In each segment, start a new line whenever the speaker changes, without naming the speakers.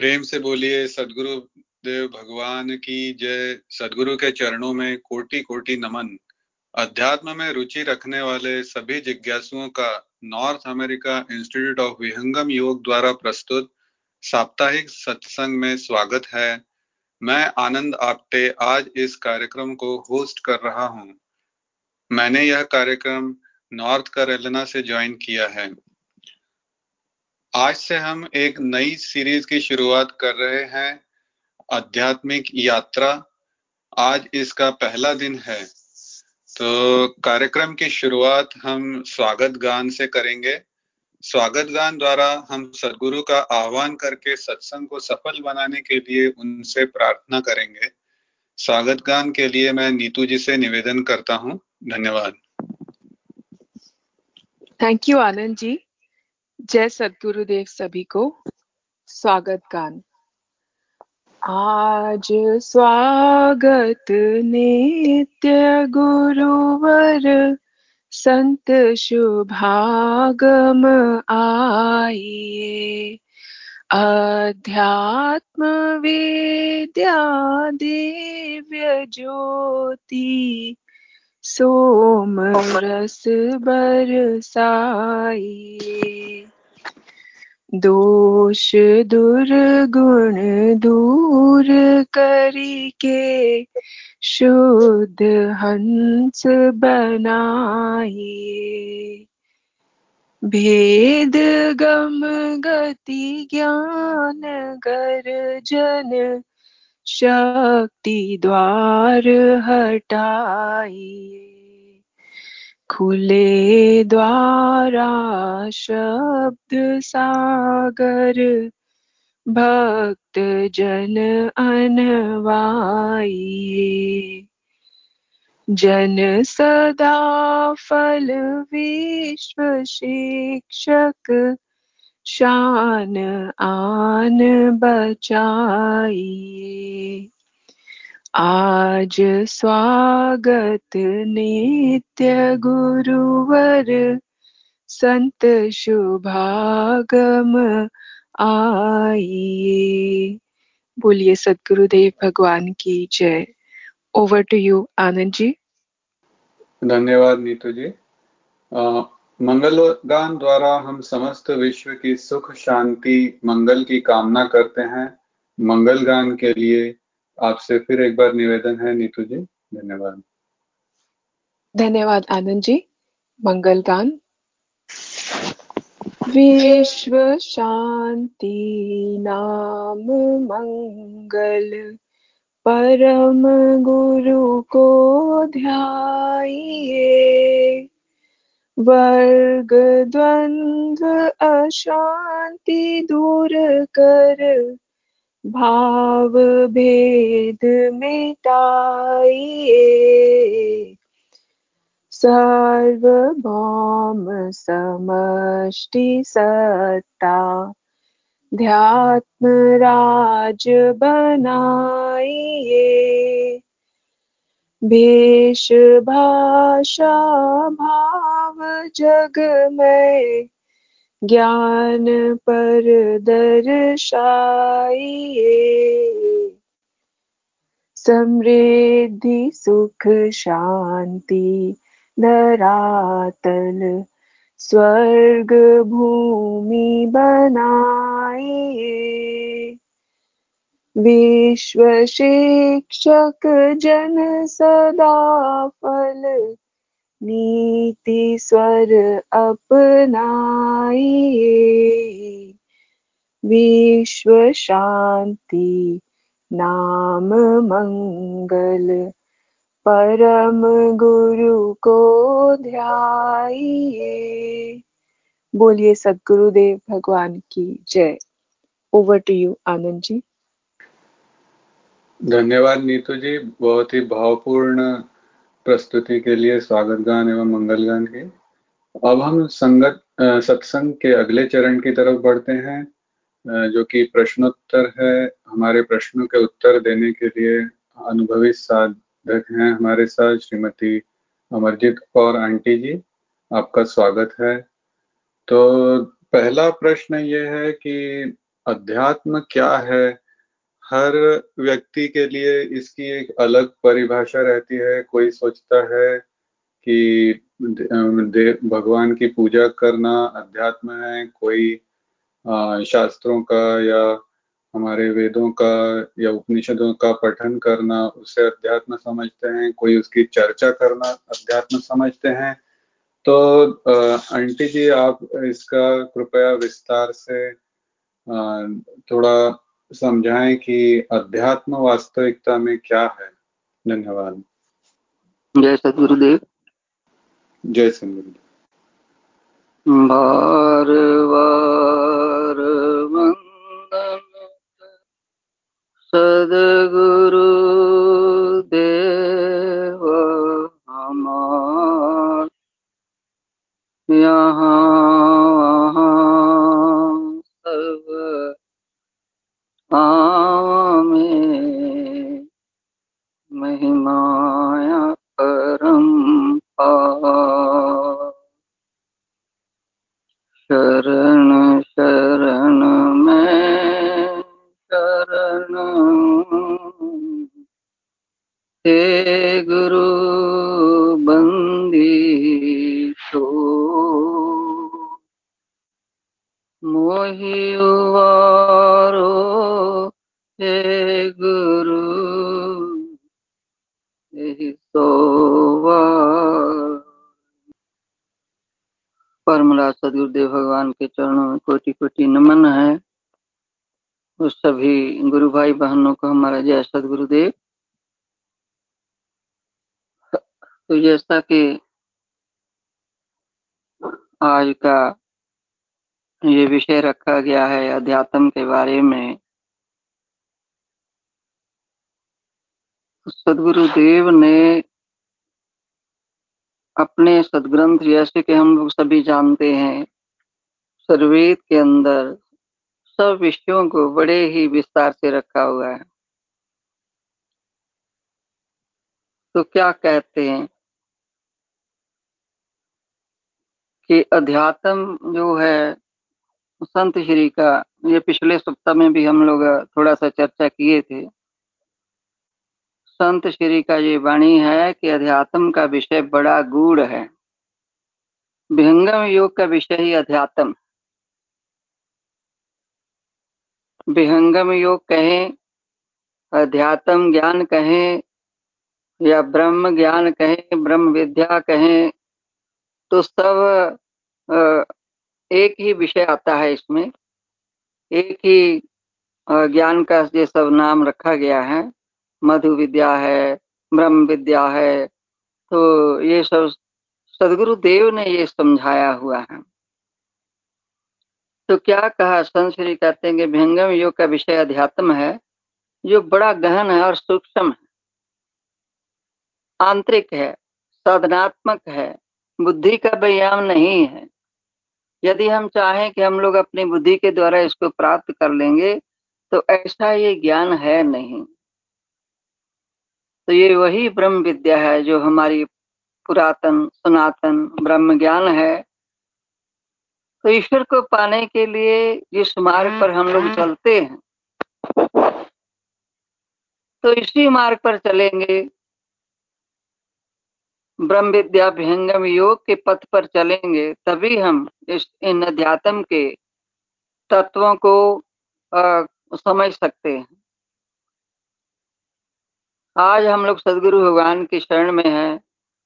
प्रेम से बोलिए, सदगुरु देव भगवान की जय। सदगुरु के चरणों में कोटि कोटि नमन। अध्यात्म में रुचि रखने वाले सभी जिज्ञासुओं का North America Institute of Vihangam Yoga द्वारा प्रस्तुत साप्ताहिक सत्संग में स्वागत है। मैं आनंद आप्टे आज इस कार्यक्रम को होस्ट कर रहा हूँ। मैंने यह कार्यक्रम नॉर्थ कैरोलिना से ज्वाइन किया है। आज से हम एक नई सीरीज़ की शुरुआत कर रहे हैं, आध्यात्मिक यात्रा। आज इसका पहला दिन है। तो कार्यक्रम की शुरुआत हम स्वागत गान से करेंगे। स्वागत गान द्वारा हम सदगुरु का आह्वान करके सत्संग को सफल बनाने के लिए उनसे प्रार्थना करेंगे। स्वागत गान के लिए मैं नीतू जी से निवेदन करता हूँ। धन्यवाद।
Thank you Anand ji. जय सदगुरुदेव सभी को स्वागत गान। आज स्वागत नित्य गुरुवर संत शुभागम आइए। अध्यात्म विद्या दिव्य ज्योति सोम रस बरसाइए दोष दुर्गुण दूर करिके शुद्ध हंस बनाइए भेद गम गति ज्ञान गर्जन शक्ति द्वार हटाइए। खुले द्वारा शब्द सागर, भक्त जन अनवाइए। जन सदा फल विश्व शिक्षक शान, आन बचाइए। आज स्वागत नित्य गुरुवर, संत शुभागम आइए। बोलिए सदगुरुदेव भगवान की जय। Over to you Anand ji.
धन्यवाद नीतू जी। मंगल गान द्वारा हम समस्त विश्व की सुख, शांति, मंगल की कामना करते हैं। मंगल गान के लिए आपसे फिर एक बार निवेदन है, नीतू जी। धन्यवाद।
धन्यवाद, आनंद जी। मंगल गान विश्व शांति नाम मंगल, परम गुरु को ध्याइए वर्ग द्वंद्व अशांति दूर कर, भाव भेद मिटाइए। सर्वभौम समष्टि सत्ता, ध्यात्म राज बनाइए। भेष भाषा भाव जग में ज्ञान पर दर्शाइए। समृद्धि, सुख, शांति, धरातल, स्वर्ग भूमि बनाइए। विश्व शिक्षक जन सदा फल नीति स्वर अपनाइए। विश्व शांति, नाम मंगल, परम गुरु को ध्याइए। बोलिए सदगुरुदेव भगवान की जय। Over to you Anand ji.
धन्यवाद नीतू जी, बहुत ही भावपूर्ण प्रस्तुति के लिए स्वागत गान एवं मंगल गान के। अब हम संगत सत्संग के अगले चरण की तरफ़ बढ़ते हैं जो कि प्रश्नोत्तर है। हमारे प्रश्नों के उत्तर देने के लिए अनुभवी साधक हैं हमारे साथ श्रीमती अमरजीत कौर आंटी जी, आपका स्वागत है। तो पहला प्रश्न ये है कि अध्यात्म क्या है? हर व्यक्ति के लिए इसकी एक अलग परिभाषा रहती है। कोई सोचता है कि देव भगवान की पूजा करना अध्यात्म है, कोई शास्त्रों का या हमारे वेदों का या उपनिषदों का पठन करना, उसे अध्यात्म समझते हैं। कोई उसकी चर्चा करना अध्यात्म समझते हैं। तो आंटी जी, आप इसका कृपया विस्तार से थोड़ा समझाएँ कि अध्यात्म वास्तविकता में क्या है? धन्यवाद।
जय सदगुरुदेव
जय सदगुरुदेव
बार बार वंदन सदगुरु देव हमार। यहाँ रखा गया है अध्यात्म के बारे में। सदगुरुदेव ने अपने सदग्रंथ जैसे कि हम लोग सभी जानते हैं, सर्वेद के अंदर सब विषयों को बड़े ही विस्तार से रखा हुआ है। तो क्या कहते हैं कि अध्यात्म जो है संत श्री का, ये पिछले सप्ताह में भी हम लोग थोड़ा सा चर्चा किए थे। संत श्री का ये वाणी है कि अध्यात्म का विषय बड़ा गूढ़ है। विहंगम योग का विषय ही अध्यात्म। विहंगम योग कहें, अध्यात्म ज्ञान कहें, या ब्रह्म ज्ञान कहें, ब्रह्म विद्या कहें तो सब एक ही विषय आता है इसमें। एक ही ज्ञान का ये सब नाम रखा गया है। मधु विद्या है, ब्रह्म विद्या है तो ये सब सदगुरु देव ने ये समझाया हुआ है। तो क्या कहा संश्री कहते हैं कि भंगम योग का विषय अध्यात्म है। जो बड़ा गहन है और सूक्ष्म है। आंतरिक है, साधनात्मक है, बुद्धि का व्यायाम नहीं है। यदि हम चाहें कि हम लोग अपनी बुद्धि के द्वारा इसको प्राप्त कर लेंगे तो ऐसा ये ज्ञान है नहीं। तो ये वही ब्रह्म विद्या है जो हमारी पुरातन, सनातन ब्रह्म ज्ञान है। तो ईश्वर को पाने के लिए जिस मार्ग पर हम लोग चलते हैं तो इसी मार्ग पर चलेंगे। ब्रह्म विद्या विहंगम योग के पथ पर चलेंगे तभी हम इस इन अध्यात्म के तत्वों को आ, समझ सकते हैं। आज हम लोग सदगुरु भगवान की शरण में हैं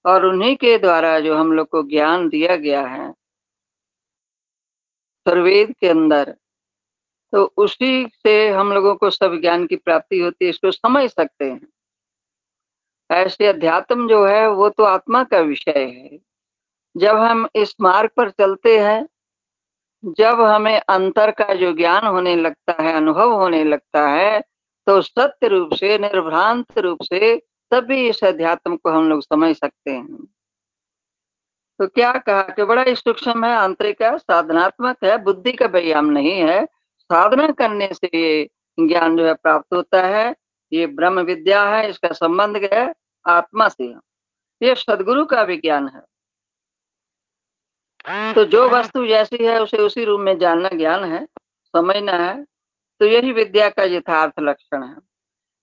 और उन्हीं के द्वारा जो हम लोग को ज्ञान दिया गया है सर्वेद के अंदर तो उसी से हम लोगों को सब ज्ञान की प्राप्ति होती है इसको समझ सकते हैं। ऐसे अध्यात्म जो है, वो तो आत्मा का विषय है। जब हम इस मार्ग पर चलते हैं, जब हमें अंतर का जो ज्ञान होने लगता है, अनुभव होने लगता है तो सत्य रूप से, निर्भ्रांत रूप से तभी इस अध्यात्म को हम लोग समझ सकते हैं। तो क्या कहा कि बड़ा ही सूक्ष्म है, आंतरिक है, साधनात्मक है, बुद्धि का व्यायाम नहीं है। साधना करने से ये ज्ञान जो है प्राप्त होता है ये ब्रह्म विद्या है, इसका संबंध क्या है? आत्मा से। ये सदगुरु का विज्ञान है। तो जो वस्तु जैसी है, उसे उसी रूप में जानना ज्ञान है, समझना है। तो यही विद्या का यथार्थ लक्षण है।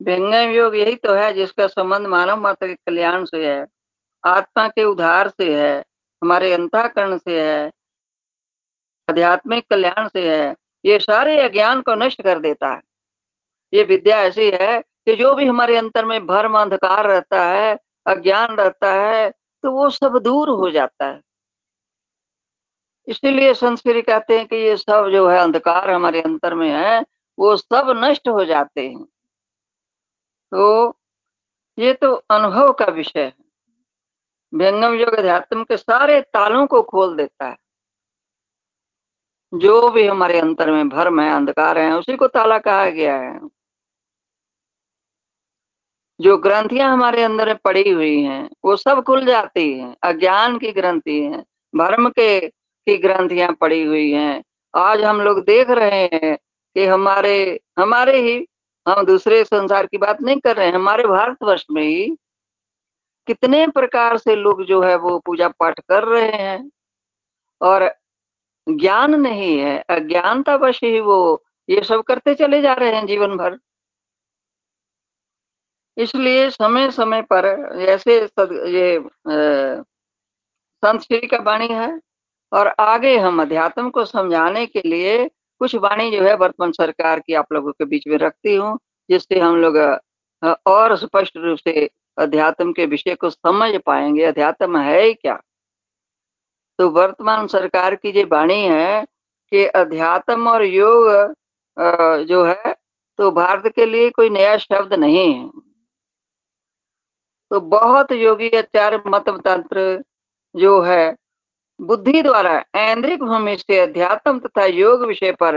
व्यंगम योग यही तो है, जिसका संबंध मानव मात्र के कल्याण से है, आत्मा के उद्धार से है, हमारे अंतःकरण से है, आध्यात्मिक कल्याण से है, ये सारे अज्ञान को नष्ट कर देता है। ये विद्या ऐसी है कि जो भी हमारे अंतर में भर्म, अंधकार रहता है, अज्ञान रहता है तो वो सब दूर हो जाता है। इसीलिए संस्कृति कहते हैं कि ये सब जो है अंधकार हमारे अंतर में है, वो सब नष्ट हो जाते हैं। तो ये तो अनुभव का विषय है। व्यंगम योग अध्यात्म के सारे तालों को खोल देता है। जो भी हमारे अंतर में भर्म है, अंधकार है, उसी को ताला कहा गया है। जो ग्रंथियाँ हमारे अंदर पड़ी हुई हैं, वो सब खुल जाती हैं। अज्ञान की ग्रंथि है, भर्म के, की ग्रंथियाँ पड़ी हुई हैं। आज हम लोग देख रहे हैं कि हमारे हमारे ही, हम दूसरे संसार की बात नहीं कर रहे हैं, हमारे भारतवर्ष में ही कितने प्रकार से लोग जो है वो पूजा पाठ कर रहे हैं। और ज्ञान नहीं है अज्ञानता वश ही वो ये सब करते चले जा रहे हैं जीवन भर इसलिए समय समय पर जैसे ये संत श्री का वाणी है और आगे हम अध्यात्म को समझाने के लिए कुछ वाणी जो है वर्तमान सरकार की आप लोगों के बीच में रखती हूँ, जिससे हम लोग और स्पष्ट रूप से अध्यात्म के विषय को समझ पाएँगे। अध्यात्म है क्या? तो वर्तमान सरकार की जो वाणी है कि अध्यात्म और योग जो है तो भारत के लिए कोई नया शब्द नहीं है। तो बहुत योगी आचार्य मत तंत्र जो है, बुद्धि द्वारा ऐन्द्रिक भूमि से अध्यात्म तथा योग विषय पर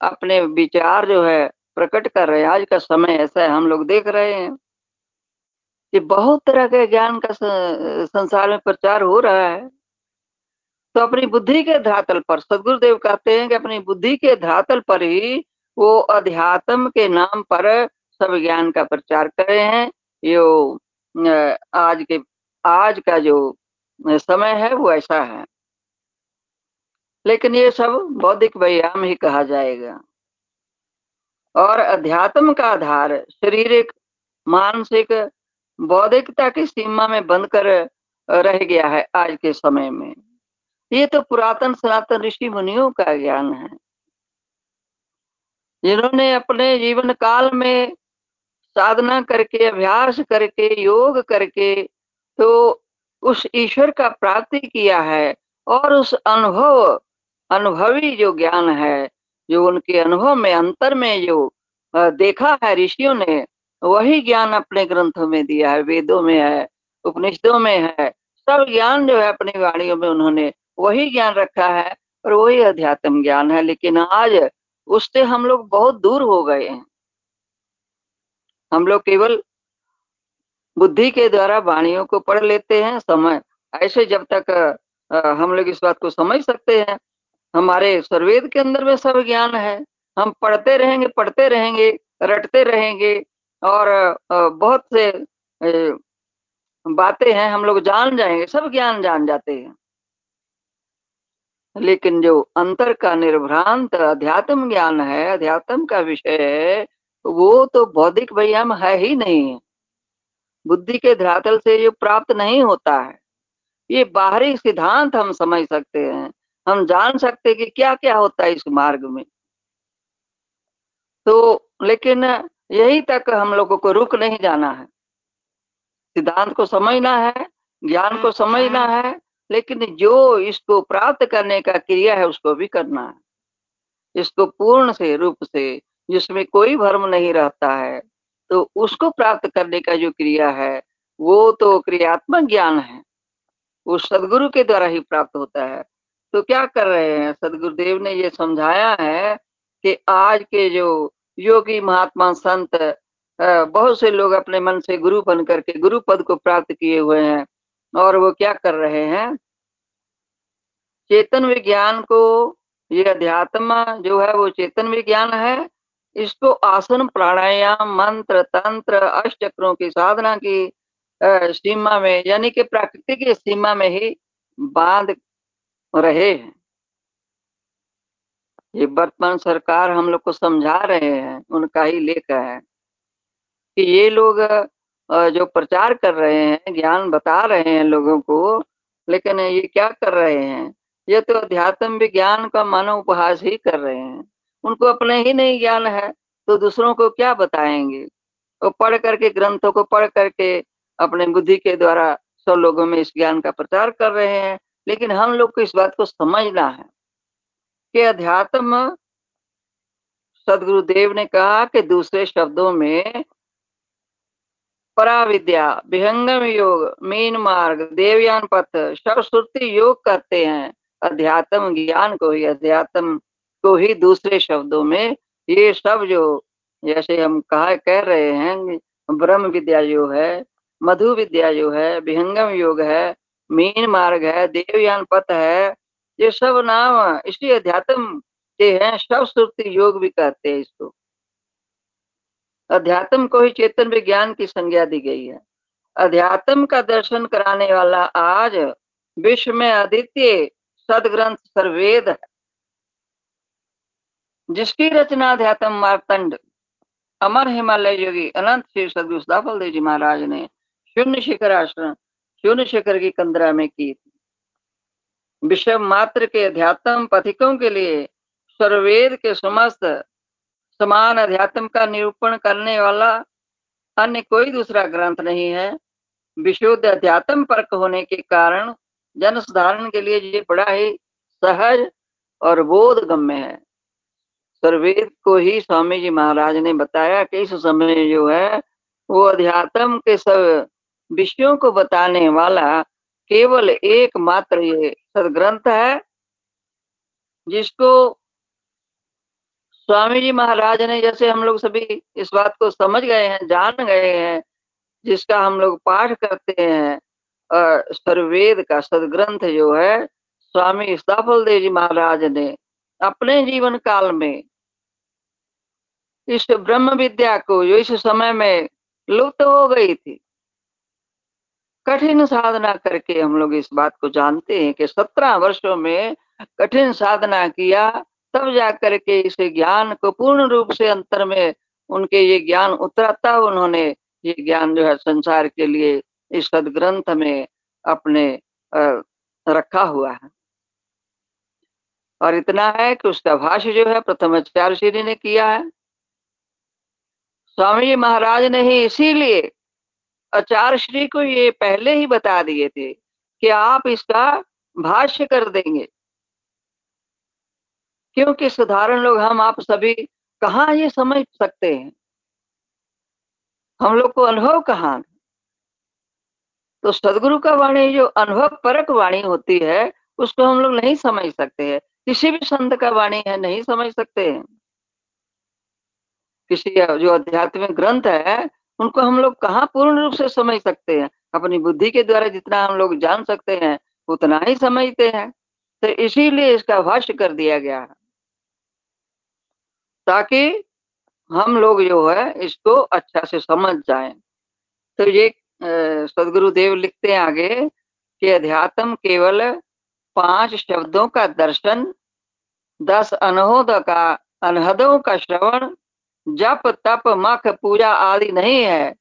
अपने विचार जो है, प्रकट कर रहे हैं। आज का समय ऐसा है, हम लोग देख रहे हैं कि बहुत तरह के ज्ञान का संसार में प्रचार हो रहा है। तो अपनी बुद्धि के धरातल पर, सदगुरुदेव कहते हैं कि अपनी बुद्धि के धरातल पर ही वो अध्यात्म के नाम पर सब ज्ञान का प्रचार कर हैं। यो आज के, आज का जो समय है, वो ऐसा है। लेकिन ये सब बौद्धिक व्यायाम ही कहा जाएगा। और अध्यात्म का आधार शारीरिक, मानसिक, बौद्धिकता की सीमा में बंद कर रह गया है आज के समय में। ये तो पुरातन सनातन ऋषि मुनियों का ज्ञान है। जिन्होंने अपने जीवन काल में साधना करके, अभ्यास करके, योग करके तो उस ईश्वर का प्राप्ति किया है और उस अनुभव, अनुभवी जो ज्ञान है, जो उनके अनुभव में, अंतर में जो देखा है ऋषियों ने, वही ज्ञान अपने ग्रंथों में दिया है, वेदों में है, उपनिषदों में है, सब ज्ञान जो है अपनी वाणियों में उन्होंने वही ज्ञान रखा है और वही अध्यात्म ज्ञान है, लेकिन आज उससे हम लोग बहुत दूर हो गए हैं। हम लोग केवल बुद्धि के द्वारा वाणियों को पढ़ लेते हैं, समय, ऐसे जब तक हम लोग इस बात को समझ सकते हैं, हमारे सर्वेद के अंदर में सब ज्ञान है, हम पढ़ते रहेंगे पढ़ते रहेंगे, रटते रहेंगे, और बहुत से बातें हैं, हम लोग जान जाएँगे, सब ज्ञान जान जाते हैं। लेकिन जो अंतर का निर्भ्रांत अध्यात्म ज्ञान है, अध्यात्म का विषय है वो तो बौद्धिक व्यायाम है ही नहीं। बुद्धि के धरातल से ये प्राप्त नहीं होता है। ये बाहरी सिद्धांत हम समझ सकते हैं। हम जान सकते हैं कि क्या क्या होता है इस मार्ग में। तो लेकिन यही तक हम लोगों को रुक नहीं जाना है। सिद्धांत को समझना है ज्ञान को समझना है लेकिन जो इसको प्राप्त करने का क्रिया है उसको भी करना है। इसको पूर्ण से रूप से जिसमें कोई भ्रम नहीं रहता है तो उसको प्राप्त करने का जो क्रिया है, वो तो क्रियात्मक ज्ञान है। वो सदगुरु के द्वारा ही प्राप्त होता है। तो क्या कर रहे हैं? सदगुरुदेव ने ये समझाया है कि आज के जो योगी महात्मा संत बहुत से लोग अपने मन से गुरु बन करके गुरु पद को प्राप्त किए हुए हैं, और वो क्या कर रहे हैं? चेतन विज्ञान को, ये अध्यात्म जो है, वो चेतन विज्ञान है इसको आसन, प्राणायाम, मंत्र, तंत्र, अष्टचक्रों की साधना की सीमा में, यानी कि प्रकृति की सीमा में ही बाँध रहे हैं। ये वर्तमान सरकार हम लोग को समझा रहे हैं, उनका ही लेख है, कि ये लोग जो प्रचार कर रहे हैं, ज्ञान बता रहे हैं लोगों को, लेकिन ये क्या कर रहे हैं? ये तो अध्यात्म विज्ञान का मानव उपहास ही कर रहे हैं। उनको अपने ही नहीं ज्ञान है तो दूसरों को क्या बताएँगे? वो पढ़ करके, ग्रंथों को पढ़ करके अपने बुद्धि के द्वारा सब लोगों में इस ज्ञान का प्रचार कर रहे हैं। लेकिन हम लोग को इस बात को समझना है कि अध्यात्म, सदगुरुदेव ने कहा कि दूसरे शब्दों में, पराविद्या, विहंगम योग, मीन मार्ग, देवयान पथ सब श्रुति योग करते हैं। अध्यात्म ज्ञान को ही अध्यात्म को ही दूसरे शब्दों में ये सब जो जैसे हम कहा, कह रहे हैं, ब्रह्म विद्या जो है, मधु विद्या जो है, विहंगम योग है, मीन मार्ग है, देवयान पथ है, ये सब नाम इसी अध्यात्म के हैं, सब श्रुति योग भी कहते हैं इसको। अध्यात्म को ही चेतन विज्ञान की संज्ञा दी गई है। अध्यात्म का दर्शन कराने वाला आज विश्व में अद्वितीय सदग्रंथ सर्वेद है। जिसकी रचना अध्यात्म मारतंड। अमर हिमालय योगी अनंत श्री सदगुरु सदाफल देव जी महाराज ने शून्य शिखर आश्रम, शून्य शिखर की कंदरा में की थी। विश्व मात्र के अध्यात्म पथिकों के लिए सर्वेद के समस्त समान अध्यात्म का निरूपण करने वाला अन्य कोई दूसरा ग्रंथ नहीं है। विशुद्ध अध्यात्म परक होने के कारण जन साधारण के लिए ये बड़ा ही सहज और बोध गम्य है। सर्वेद को ही स्वामी जी महाराज ने बताया कि इस समय जो है, वो अध्यात्म के सब विषयों को बताने वाला केवल एकमात्र ये सदग्रंथ है, जिसको स्वामी जी महाराज ने, जैसे हम लोग सभी इस बात को समझ गए हैं, जान गए हैं, जिसका हम लोग पाठ करते हैं, और सर्वेद का सदग्रंथ जो है, स्वामी स्थाफल देव जी महाराज ने अपने जीवन काल में इस ब्रह्म विद्या को, जो इस समय में लुप्त हो गई थी, कठिन साधना करके हम लोग इस बात को जानते हैं कि सत्रह वर्षों में कठिन साधना किया, तब जाकर के इस ज्ञान को पूर्ण रूप से अंतर में उनके ये ज्ञान उतरता उन्होंने ये ज्ञान जो है संसार के लिए इस सदग्रंथ में अपने रखा हुआ है। और इतना है कि उसका भाष्य जो है, प्रथम आचार्य ने किया है। स्वामी जी महाराज ने ही इसीलिए आचार्य श्री को ये पहले ही बता दिए थे कि आप इसका भाष्य कर देंगे। क्योंकि साधारण लोग, हम आप सभी कहा ये समझ सकते हैं? हम लोग को अनुभव कहाँ तो सदगुरु का वाणी, जो अनुभव परक वाणी होती है, उसको हम लोग नहीं समझ सकते हैं। किसी भी संत का वाणी है, नहीं समझ सकते। किसी जो आध्यात्मिक ग्रंथ है, उनको हम लोग कहाँ पूर्ण रूप से समझ सकते हैं? अपनी बुद्धि के द्वारा जितना हम लोग जान सकते हैं, उतना ही समझते हैं। तो इसीलिए इसका भाष्य कर दिया गया है। ताकि हम लोग जो है, इसको अच्छा से समझ जाए। तो ये सदगुरुदेव लिखते हैं आगे कि अध्यात्म केवल पाँच शब्दों का दर्शन, दस अनहोद का अनहदों का श्रवण, जप, तप, मख, पूजा आदि नहीं है।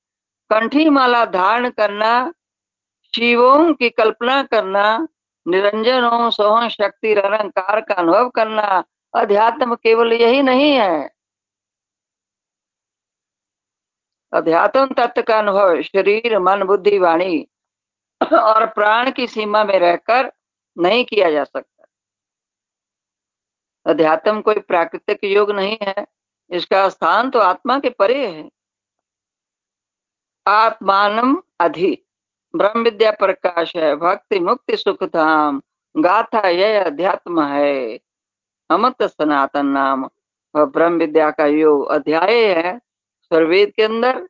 कंठी माला धारण करना, शिवों की कल्पना करना, निरंजनों, सोहन, शक्ति अलंकार का अनुभव करना, अध्यात्म केवल यही नहीं है। अध्यात्म तत्व का अनुभव, शरीर, मन, बुद्धि, वाणी और प्राण की सीमा में रहकर नहीं किया जा सकता। अध्यात्म कोई प्राकृतिक योग नहीं है, इसका स्थान तो आत्मा के परे है। आत्मान अधि, ब्रह्म विद्या प्रकाश है, भक्ति मुक्ति सुख धाम, गाथा यह अध्यात्म है। अमत सनातन नाम और ब्रह्म विद्या का योग अध्याय है सर्वेद के अंदर।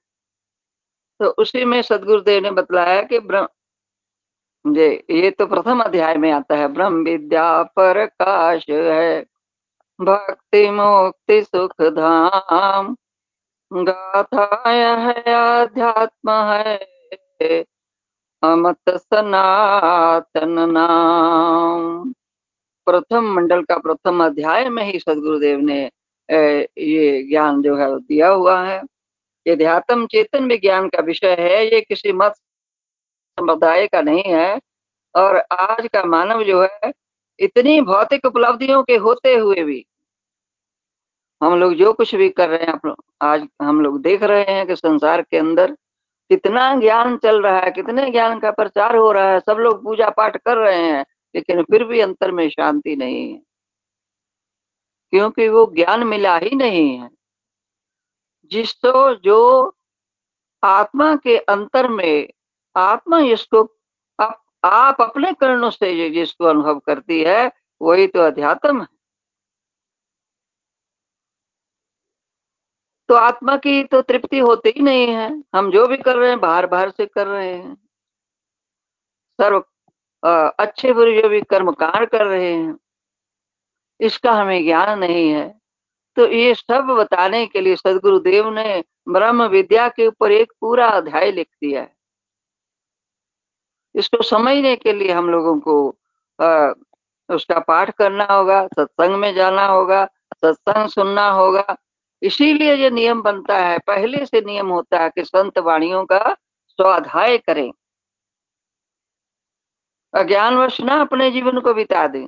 तो उसी में सदगुरुदेव ने बतलाया कि जे ये तो प्रथम अध्याय में आता है, ब्रह्म विद्या प्रकाश है। भक्ति मुक्ति सुख धाम गाथा है अध्यात्म है। अमत सनातन नाम। प्रथम मंडल का प्रथम अध्याय में ही सदगुरुदेव ने ये ज्ञान जो है दिया हुआ है। ये ध्यातम चेतन विज्ञान का विषय है, ये किसी मत समुदाय का नहीं है। और आज का मानव जो है, इतनी भौतिक उपलब्धियों के होते हुए भी हम लोग जो कुछ भी कर रहे हैं आज हम लोग देख रहे हैं कि संसार के अंदर कितना ज्ञान चल रहा है, कितने ज्ञान का प्रचार हो रहा है, सब लोग पूजा पाठ कर रहे हैं, लेकिन फिर भी अंतर में शांति नहीं है। क्योंकि वो ज्ञान मिला ही नहीं है। जिसको जो आत्मा के अंतर में आत्मा इसको आप, आप अपने कर्णों से जिसको अनुभव करती है वही तो अध्यात्म है। तो आत्मा की तो तृप्ति होती ही नहीं है। हम जो भी कर रहे हैं बाहर बाहर से कर रहे हैं। सर्व अच्छे बुरे जो भी कर्म कांड कर रहे हैं इसका हमें ज्ञान नहीं है। तो ये सब बताने के लिए सदगुरुदेव ने ब्रह्म विद्या के ऊपर एक पूरा अध्याय लिख दिया है। इसको समझने के लिए हम लोगों को आ, उसका पाठ करना होगा सत्संग में जाना होगा सत्संग सुनना होगा। इसीलिए ये नियम बनता है पहले से नियम होता है कि संत वाणियों का स्वाध्याय करें। अज्ञानवश ना अपने जीवन को बिता दें।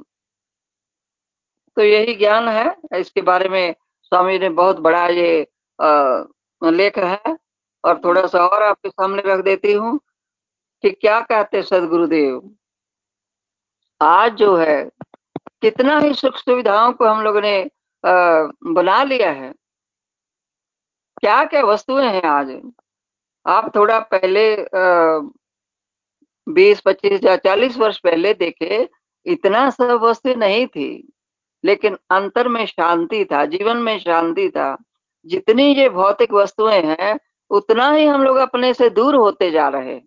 तो यही ज्ञान है। इसके बारे में स्वामी ने बहुत बड़ा ये लेख है। और थोड़ा सा और आपके सामने रख देती हूँ। कि क्या कहते सदगुरुदेव? आज जो है, कितना ही सुख सुविधाओं को हम लोगों ने बना लिया है क्या क्या वस्तुएँ हैं आज? आप थोड़ा पहले बीस, पच्चीस या चालीस वर्ष पहले देखे, इतना सब वस्तु नहीं थी, लेकिन अंतर में शांति था, जीवन में शांति था। जितनी ये भौतिक वस्तुएँ हैं, उतना ही हम लोग अपने से दूर होते जा रहे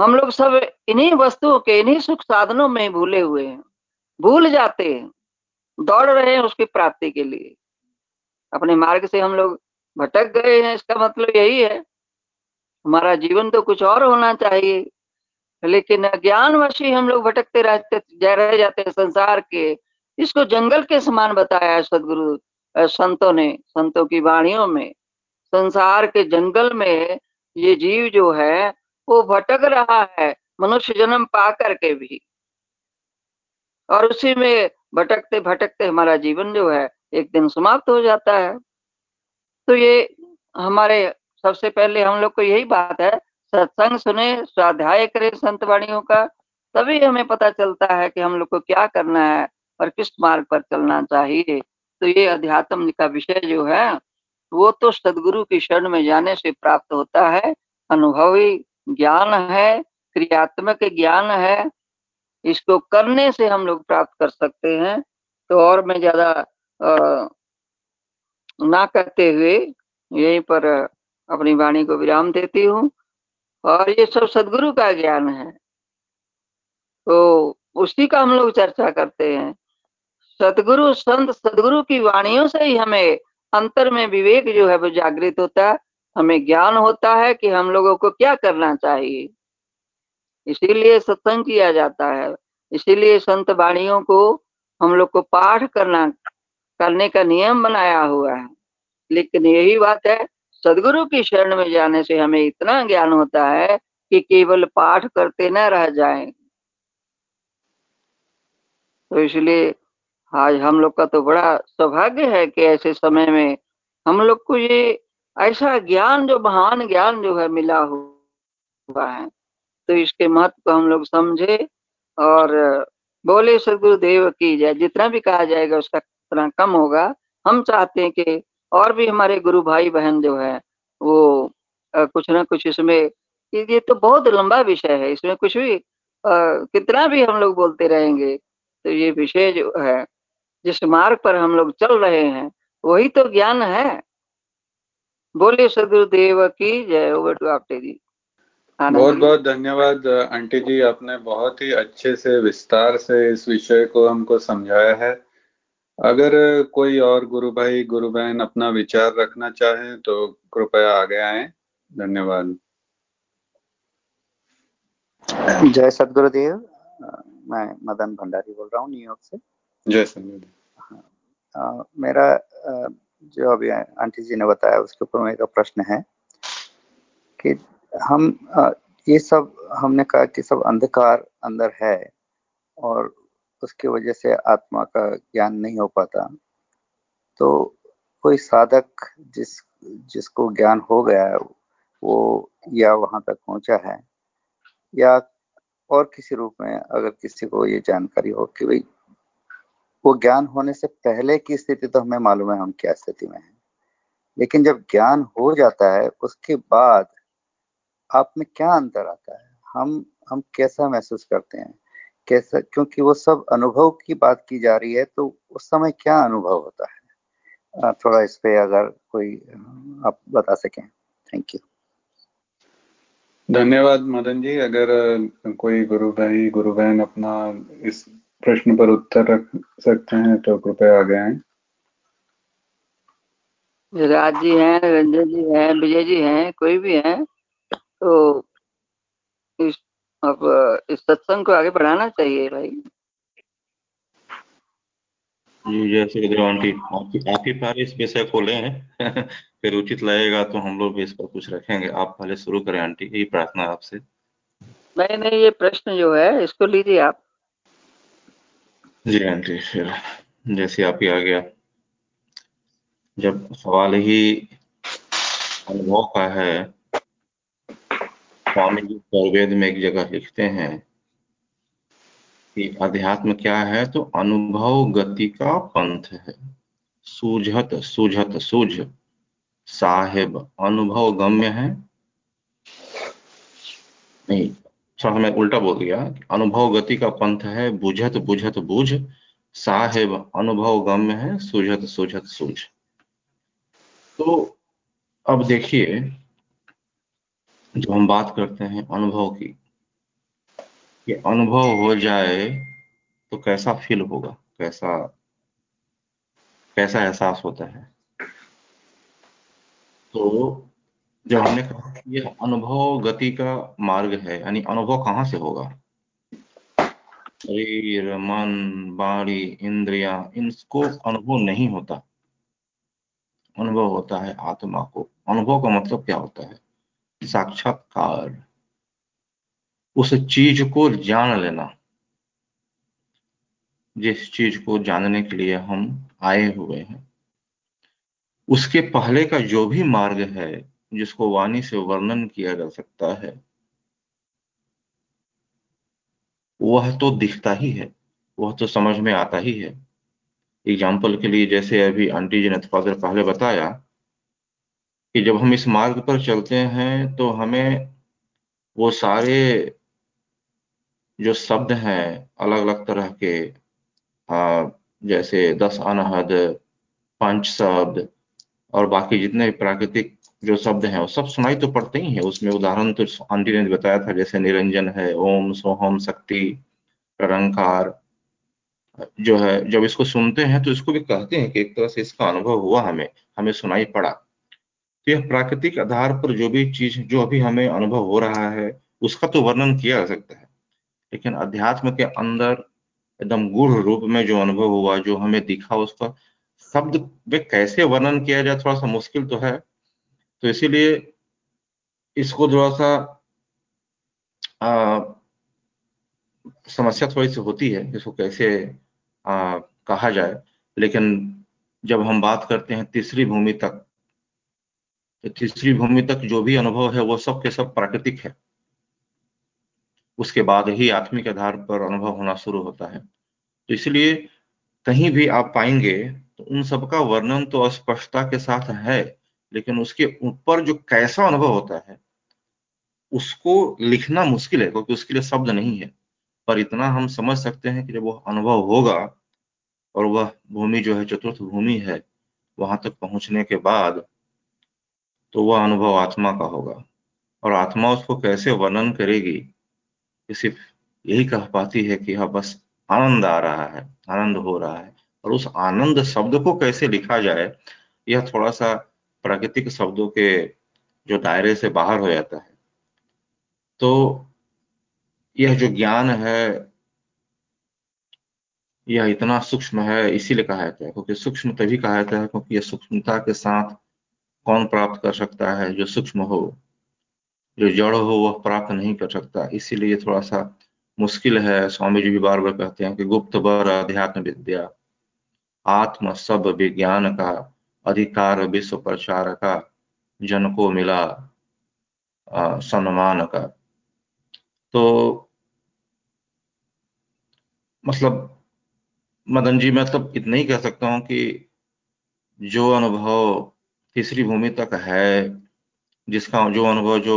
हम लोग सब इन्हीं वस्तुओं के, इन्हीं सुख साधनों में भूले हुए हैं। भूल जाते हैं। दौड़ रहे हैं उसकी प्राप्ति के लिए। अपने मार्ग से हम लोग भटक गए हैं, इसका मतलब यही है। हमारा जीवन तो कुछ और होना चाहिए, लेकिन ज्ञानवशी हम लोग भटकते रहते, जा रह जाते हैं संसार के। इसको जंगल के समान बताया है सदगुरु संतों ने, संतों की वाणियों में। संसार के जंगल में ये जीव जो है वो भटक रहा है, मनुष्य जन्म पा करके भी। और उसी में भटकते भटकते हमारा जीवन जो है, एक दिन समाप्त हो जाता है। तो ये हमारे सबसे पहले हम लोग को यही बात है, सत्संग सुने, स्वाध्याय करें संत वाणियों का, तभी हमें पता चलता है कि हम लोग को क्या करना है और किस मार्ग पर चलना चाहिए। तो ये अध्यात्म का विषय जो है, वो तो सदगुरु की शरण में जाने से प्राप्त होता है, अनुभवी ज्ञान है, क्रियात्मक ज्ञान है, इसको करने से हम लोग प्राप्त कर सकते हैं। तो और मैं ज़्यादा ना कहते हुए यहीं पर अपनी वाणी को विराम देती हूँ। और ये सब सदगुरु का ज्ञान है तो उसी का हम लोग चर्चा करते हैं। सदगुरु, संत सदगुरु की वाणियों से ही हमें अंतर में विवेक जो है वो जागृत होता है। हमें ज्ञान होता है कि हम लोगों को क्या करना चाहिए। इसीलिए सत्संग किया जाता है। इसीलिए संत वाणियों को हम लोग को पाठ करना, करने का नियम बनाया हुआ है। लेकिन यही बात है, सदगुरु की शरण में जाने से हमें इतना ज्ञान होता है कि केवल पाठ करते न रह जाए। तो इसलिए आज हम लोग का तो बड़ा सौभाग्य है कि ऐसे समय में हम लोग को ये ऐसा ज्ञान जो महान ज्ञान जो है मिला हुआ है। तो इसके महत्व को हम लोग समझे और बोले सदगुरुदेव की जाए जितना भी कहा जाएगा उसका उतना कम होगा। हम चाहते हैं कि और भी हमारे गुरु भाई बहन जो है वो कुछ ना कुछ इसमें ये तो बहुत लंबा विषय है। इसमें कुछ भी आ, कितना भी हम लोग बोलते रहेंगे तो ये विषय जो है जिस मार्ग पर हम लोग चल रहे हैं वही तो ज्ञान है। बोलिए सदगुरुदेव की जय ओवर टू आपटे जी
बहुत बहुत धन्यवाद आंटी जी आपने बहुत ही अच्छे से विस्तार से इस विषय को हमको समझाया है। अगर कोई और गुरु भाई गुरु बहन अपना विचार रखना चाहे तो कृपया आगे आए। धन्यवाद।
जय सदगुरुदेव। मैं मदन भंडारी बोल रहा हूँ न्यूयॉर्क से।
जय संगीत
हाँ मेरा जो अभी आंटी जी ने बताया, उसके ऊपर मेरा प्रश्न है कि हम ये सब, हमने कहा कि सब अंधकार अंदर है और उसकी वजह से आत्मा का ज्ञान नहीं हो पाता। तो कोई साधक जिस, जिसको ज्ञान हो गया है, वो या वहाँ तक पहुँचा है या और किसी रूप में अगर किसी को ये जानकारी हो कि भाई वो ज्ञान होने से पहले की स्थिति तो हमें मालूम है हम क्या स्थिति में हैं। लेकिन जब ज्ञान हो जाता है, उसके बाद आप में क्या अंतर आता है? हम हम कैसा महसूस करते हैं? कैसा, क्योंकि वो सब अनुभव की बात की जा रही है तो उस समय क्या अनुभव होता है? थोड़ा इस पे अगर कोई, आप बता सकें। थैंक यू
धन्यवाद मदन जी। अगर कोई गुरु भाई गुरु बहन अपना इस प्रश्न पर उत्तर रख सकते हैं तो कृपया आगे आए।
राज जी हैं रंजन जी हैं विजय जी हैं कोई भी हैं तो इस अब इस सत्संग को आगे बढ़ाना चाहिए भाई।
जी जैसे आंटी आप ही पहले इस विषय को लें फिर उचित लगेगा तो हम लोग भी इस पर कुछ रखेंगे। आप पहले शुरू करें आंटी यही प्रार्थना आपसे।
नहीं नहीं ये प्रश्न जो है इसको लीजिए आप।
जी आंटी फिर जैसे आप ही आ गया जब सवाल ही अनुभव का है, स्वामी जी सर्वेद में एक जगह लिखते हैं कि अध्यात्म क्या है तो अनुभव गति का पंथ है। सूझत सूझत, सूझ। साहेब, अनुभव गम्य है? नहीं। थोड़ा मैं उल्टा बोल दिया, अनुभव गति का पंथ है, बुझत बुझत बुझ, साहेब अनुभव गम्य है, सूझत सूझत सूझ। तो अब देखिए, जो हम बात करते हैं अनुभव की, कि अनुभव हो जाए तो कैसा फील होगा, कैसा कैसा एहसास होता है? तो जब हमने कहा यह अनुभव गति का मार्ग है, यानी अनुभव कहाँ से होगा? शरीर, मन बाणी इंद्रिया इनको अनुभव नहीं होता। अनुभव होता है आत्मा को। अनुभव का मतलब क्या होता है? साक्षात्कार। उस चीज़ को जान लेना। जिस चीज़ को जानने के लिए हम आए हुए हैं। उसके पहले का जो भी मार्ग है जिसको वाणी से वर्णन किया जा सकता है वह तो दिखता ही है वह तो समझ में आता ही है। एग्ज़ाम्पल के लिए जैसे अभी आंटी जी ने थोड़ा देर पहले बताया कि जब हम इस मार्ग पर चलते हैं तो हमें वो सारे जो शब्द हैं अलग अलग तरह के आ, जैसे दस अनहद पंच शब्द और बाकी जितने प्राकृतिक जो शब्द हैं, वो सब सुनाई तो पड़ते ही है। उसमें उदाहरण तो आंटी ने बताया था, जैसे निरंजन है, ओम सोहम शक्ति रंकार जो है, जब इसको सुनते हैं तो इसको भी कहते हैं कि एक तरह से इसका अनुभव हुआ हमें हमें सुनाई पड़ा। तो यह प्राकृतिक आधार पर जो भी चीज़, जो अभी हमें अनुभव हो रहा है, उसका तो वर्णन किया जा सकता है। लेकिन अध्यात्म के अंदर एकदम गूढ़ रूप में जो अनुभव हुआ, जो हमें दिखा, उसका शब्द में कैसे वर्णन किया जाए, थोड़ा सा मुश्किल तो है। तो इसीलिए इसको थोड़ा सा समस्या थोड़ी सी होती है इसको कैसे आ, कहा जाए। लेकिन जब हम बात करते हैं तीसरी भूमि तक तो तीसरी भूमि तक जो भी अनुभव है वो सब के सब प्राकृतिक है। उसके बाद ही आत्मिक आधार पर अनुभव होना शुरू होता है। तो इसलिए कहीं भी आप पाएँगे तो उन सबका वर्णन तो अस्पष्टता के साथ है। लेकिन उसके ऊपर जो कैसा अनुभव होता है, उसको लिखना मुश्किल है, क्योंकि उसके लिए शब्द नहीं है। पर इतना हम समझ सकते हैं कि जब वह अनुभव होगा और वह भूमि जो है, चतुर्थ भूमि है, वहाँ तक पहुँचने के बाद तो वह अनुभव आत्मा का होगा। और आत्मा उसको कैसे वर्णन करेगी सिर्फ़ यही कह पाती है कि हाँ बस आनंद आ रहा है, आनंद हो रहा है। और उस आनंद शब्द को कैसे लिखा जाए, यह थोड़ा सा प्राकृतिक शब्दों के जो दायरे से बाहर हो जाता है। तो यह जो ज्ञान है, यह इतना सूक्ष्म है, इसीलिए कहा जाता है, क्योंकि सूक्ष्म तभी कहा जाता है क्योंकि यह सूक्ष्मता के साथ कौन प्राप्त कर सकता है? जो सूक्ष्म हो, जो जड़ हो, वह प्राप्त नहीं कर सकता। इसीलिए थोड़ा सा मुश्किल है। स्वामी जी भी बार बार कहते हैं कि गुप्त बर अध्यात्म विद्या, आत्म सब विज्ञान का अधिकार विश्व प्रचार का जन को मिला सम्मान का तो मतलब मदन जी, मैं मतलब इतना ही कह सकता हूँ कि जो अनुभव तीसरी भूमि तक है, जिसका जो अनुभव जो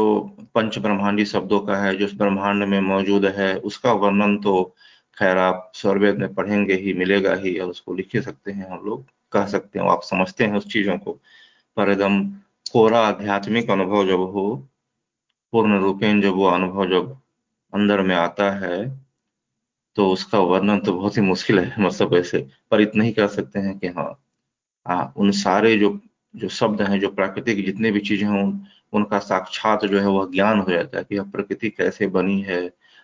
पंच ब्रह्मांडी शब्दों का है, जो ब्रह्मांड में मौजूद है, उसका वर्णन तो खैर आप स्वर्वेद में पढ़ेंगे ही, मिलेगा ही, और उसको लिख सकते हैं हम लोग। कह सकते हैं आप समझते हैं उस चीज़ों को। पर एकदम कोरा आध्यात्मिक अनुभव जब हो पूर्ण रूपेण जब वो अनुभव जब अंदर में आता है तो उसका वर्णन तो बहुत ही मुश्किल है मतलब ऐसे। पर इतना ही कह सकते हैं कि हाँ आ, उन सारे जो जो शब्द हैं जो प्राकृतिक जितने भी चीज़ें हों उनका साक्षात जो है वह ज्ञान हो जाता है कि यह प्रकृति कैसे बनी है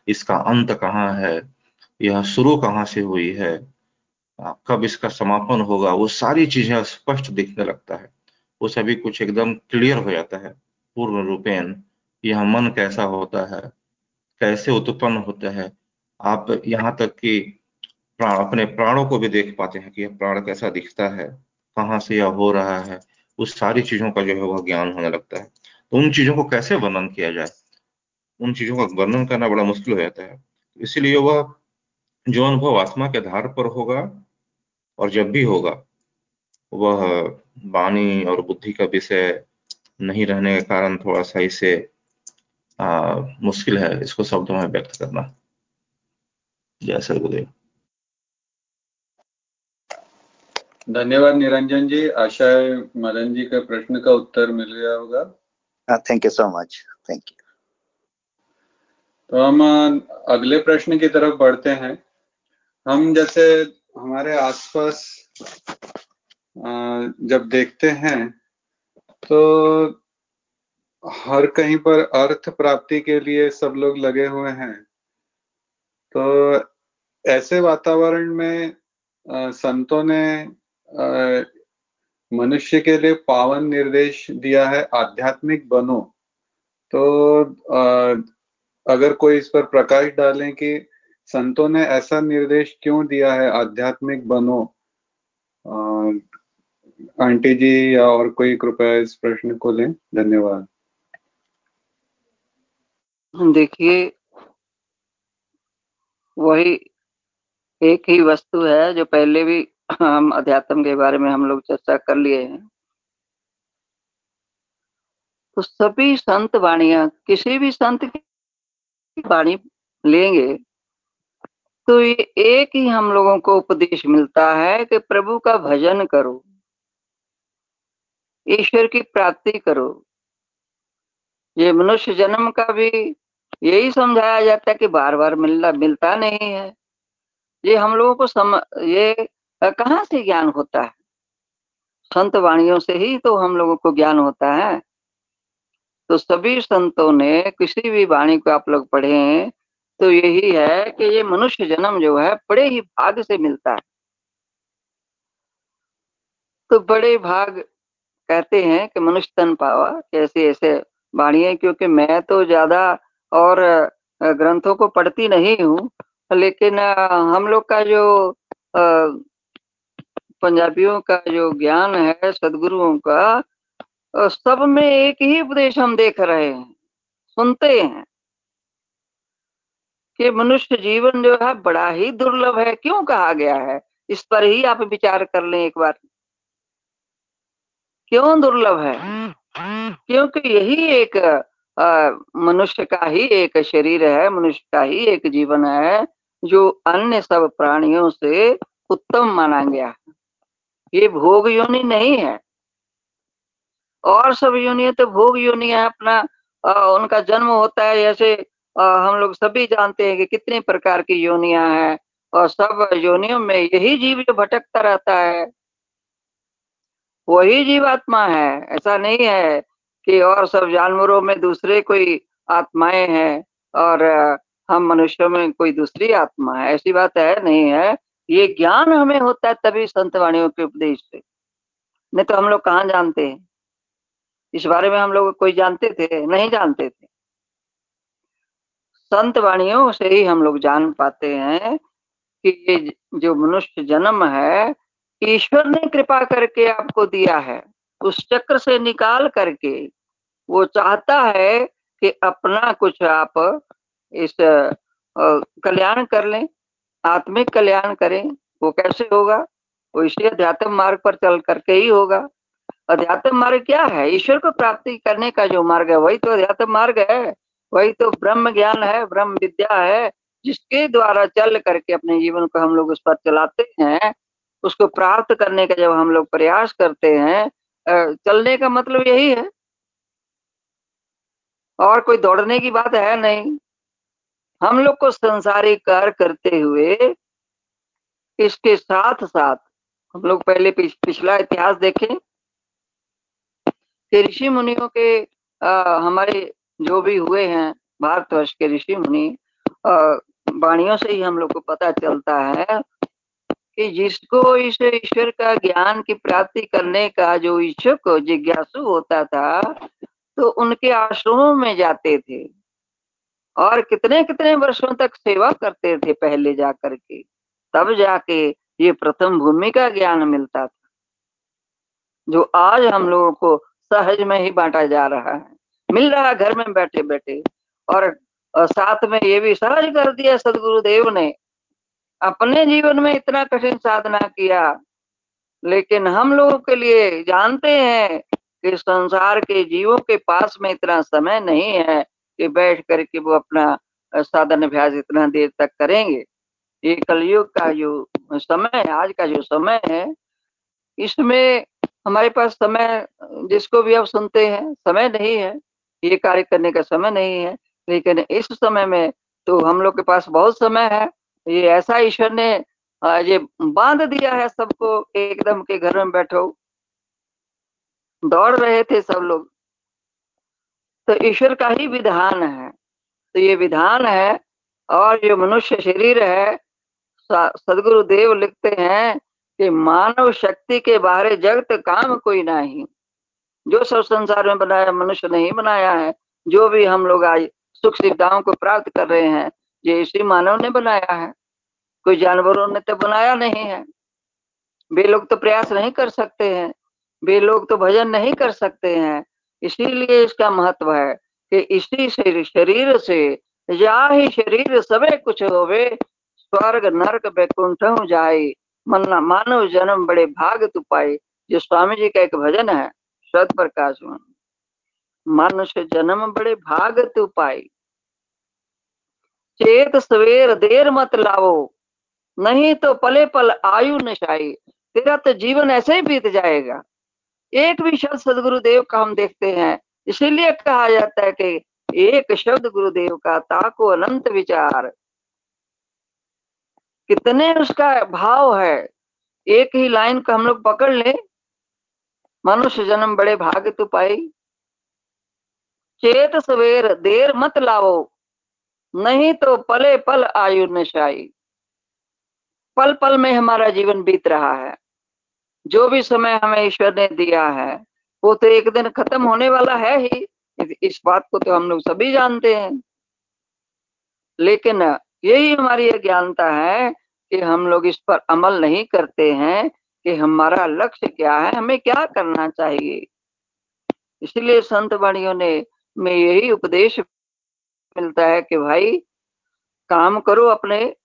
इसका अंत कहाँ है यह शुरू कहाँ से हुई है कब इसका समापन होगा। वो सारी चीज़ें स्पष्ट दिखने लगता है। वो सभी कुछ एकदम क्लियर हो जाता है पूर्ण रूपेण यह मन कैसा होता है, कैसे उत्पन्न होता है। आप यहाँ तक कि प्राण, अपने प्राणों को भी देख पाते हैं कि यह प्राण कैसा दिखता है, कहाँ से यह हो रहा है। उस सारी चीज़ों का जो है वह ज्ञान होने लगता है। तो उन चीज़ों को कैसे वर्णन किया जाए? उन चीज़ों का वर्णन करना बड़ा मुश्किल हो जाता है। इसीलिए वह जो अनुभव आत्मा के आधार पर होगा और जब भी होगा वह वाणी और बुद्धि का विषय नहीं रहने के कारण थोड़ा सा इसे आ, मुश्किल है इसको शब्दों में व्यक्त करना। जय सर गुरुदेव
धन्यवाद निरंजन जी। आशा है मदन जी के प्रश्न का उत्तर मिल गया होगा।
Thank you so much thank you
तो हम अगले प्रश्न की तरफ़ बढ़ते हैं। हम जैसे हमारे आसपास जब देखते हैं तो हर कहीं पर अर्थ प्राप्ति के लिए सब लोग लगे हुए हैं। तो ऐसे वातावरण में संतों ने मनुष्य के लिए पावन निर्देश दिया है, आध्यात्मिक बनो। तो अगर कोई इस पर प्रकाश डालें कि संतों ने ऐसा निर्देश क्यों दिया है? आध्यात्मिक बनो। आंटी जी या और कोई कृपया इस प्रश्न को लें? धन्यवाद।
देखिए, वही एक ही वस्तु है जो पहले भी हम अध्यात्म के बारे में हम लोग चर्चा कर लिए हैं। तो सभी संत वाणिया किसी भी संत की वाणी लेंगे तो ये एक ही हम लोगों को उपदेश मिलता है कि प्रभु का भजन करो, ईश्वर की प्राप्ति करो। ये मनुष्य जन्म का भी यही समझाया जाता है कि बार बार मिलना, मिलता नहीं है। ये हम लोगों को सम, ये कहाँ से ज्ञान होता है? संत वाणियों से ही तो हम लोगों को ज्ञान होता है। तो सभी संतों ने किसी भी वाणी को आप लोग पढ़े तो यही है कि ये मनुष्य जन्म जो है, बड़े ही भाग से मिलता है। तो बड़े भाग कहते हैं कि मनुष्य तन पावा कैसे ऐसे वाणियाँ क्योंकि मैं तो ज़्यादा और ग्रंथों को पढ़ती नहीं हूँ, लेकिन हम लोग का जो पंजाबियों का जो ज्ञान है, सदगुरुओं का सब में एक ही उपदेश हम देख रहे हैं, सुनते हैं। कि मनुष्य जीवन जो है बड़ा ही दुर्लभ है। क्यों कहा गया है? इस पर ही आप विचार कर लें एक बार। क्यों दुर्लभ है? क्योंकि यही एक मनुष्य का ही एक शरीर है मनुष्य का ही एक जीवन है जो अन्य सब प्राणियों से उत्तम माना गया है। ये भोग योनि नहीं है। और सब योनि तो भोग योनि है अपना आ, उनका जन्म होता है जैसे हम लोग सभी जानते हैं कि कितने प्रकार की योनियाँ हैं और सब योनियों में यही जीव जो भटकता रहता है, वही जीवात्मा है। ऐसा नहीं है कि और सब जानवरों में दूसरे कोई आत्माएँ हैं और हम मनुष्यों में कोई दूसरी आत्मा है। ऐसी बात है, नहीं है। ये ज्ञान हमें होता है तभी संत वाणियों के उपदेश से। नहीं तो हम लोग कहाँ जानते हैं? इस बारे में हम लोग कोई जानते थे? नहीं जानते थे। संत वाणियों से ही हम लोग जान पाते हैं कि ये जो मनुष्य जन्म है, ईश्वर ने कृपा करके आपको दिया है। उस चक्र से निकाल करके वो चाहता है कि अपना कुछ आप इस कल्याण कर लें, आत्मिक कल्याण करें। वो कैसे होगा? वो इसी अध्यात्म मार्ग पर चल करके ही होगा। अध्यात्म मार्ग क्या है? ईश्वर को प्राप्ति करने का जो मार्ग है, वही तो अध्यात्म मार्ग है। वही तो ब्रह्म ज्ञान है ब्रह्म विद्या है जिसके द्वारा चल करके अपने जीवन को हम लोग उस पर चलाते हैं उसको प्राप्त करने का जब हम लोग प्रयास करते हैं चलने का मतलब यही है। और कोई दौड़ने की बात है नहीं। हम लोग को संसारी कार्य करते हुए इसके साथ साथ हम लोग पहले पिछ, पिछला इतिहास देखें। कि ऋषि मुनियों के आ, हमारे जो भी हुए हैं, भारतवर्ष के ऋषि मुनि वाणियों से ही हम लोग को पता चलता है कि जिसको इस ईश्वर का ज्ञान की प्राप्ति करने का जो इच्छुक जिज्ञासु होता था तो उनके आश्रमों में जाते थे। और कितने कितने वर्षों तक सेवा करते थे पहले जा करके तब जाके ये प्रथम भूमि का ज्ञान मिलता था, जो आज हम लोगों को सहज में ही बांटा जा रहा है। मिल रहा घर में बैठे बैठे और साथ में ये भी सहज कर दिया सदगुरुदेव ने। अपने जीवन में इतना कठिन साधना किया। लेकिन हम लोगों के लिए जानते हैं कि संसार के जीवों के पास में इतना समय नहीं है कि बैठ करके वो अपना साधन अभ्यास इतना देर तक करेंगे। ये कलयुग का जो समय है, आज का जो समय है, इसमें हमारे पास समय, जिसको भी आप सुनते हैं, समय नहीं है। ये कार्य करने का समय नहीं है। लेकिन इस समय में तो हम लोग के पास बहुत समय है। ये ऐसा ईश्वर ने ये बाँध दिया है सबको, एकदम के घर में बैठो। दौड़ रहे थे सब लोग। तो ईश्वर का ही विधान है। तो ये विधान है और जो मनुष्य शरीर है। सदगुरु देव लिखते हैं कि मानव शक्ति के बारे जगत काम कोई नहीं। जो सब संसार में बनाया, मनुष्य नहीं बनाया है। जो भी हम लोग आज सुख सुविधाओं को प्राप्त कर रहे हैं, ये इसी मानव ने बनाया है। कोई जानवरों ने तो बनाया नहीं है। वे लोग तो प्रयास नहीं कर सकते हैं। वे लोग तो भजन नहीं कर सकते हैं। इसीलिए इसका महत्व है कि इसी से, शरीर से, या ही शरीर सबे कुछ होवे, स्वर्ग, नरक बैकुंठ जाए मन मानव जन्म बड़े भाग तु पाए, जो स्वामी जी का एक भजन है। सत प्रकाश मनुष्य जन्म बड़े भाग तु पाए चेत सवेर देर मत लाओ नहीं तो पले पल आयु नशाई। तेरा तो जीवन ऐसे ही बीत जाएगा। एक भी शब्द सदगुरुदेव का हम देखते हैं। इसीलिए कहा जाता है कि एक शब्द गुरुदेव का ताको अनंत विचार। कितने उसका भाव है। एक ही लाइन को हम लोग पकड़ ले। मनुष्य जन्म बड़े भाग तो पाई। चेत सवेर देर मत लाओ नहीं तो पले पल आयु नशाई पल पल में हमारा जीवन बीत रहा है। जो भी समय हमें ईश्वर ने दिया है, वो तो एक दिन खत्म होने वाला है ही। इस बात को तो हम लोग सभी जानते हैं। लेकिन यही हमारी अज्ञानता है कि हम लोग इस पर अमल नहीं करते हैं। कि हमारा लक्ष्य क्या है, हमें क्या करना चाहिए। इसलिए संत वाणियों ने, में यही उपदेश मिलता है कि भाई, काम करो अपने,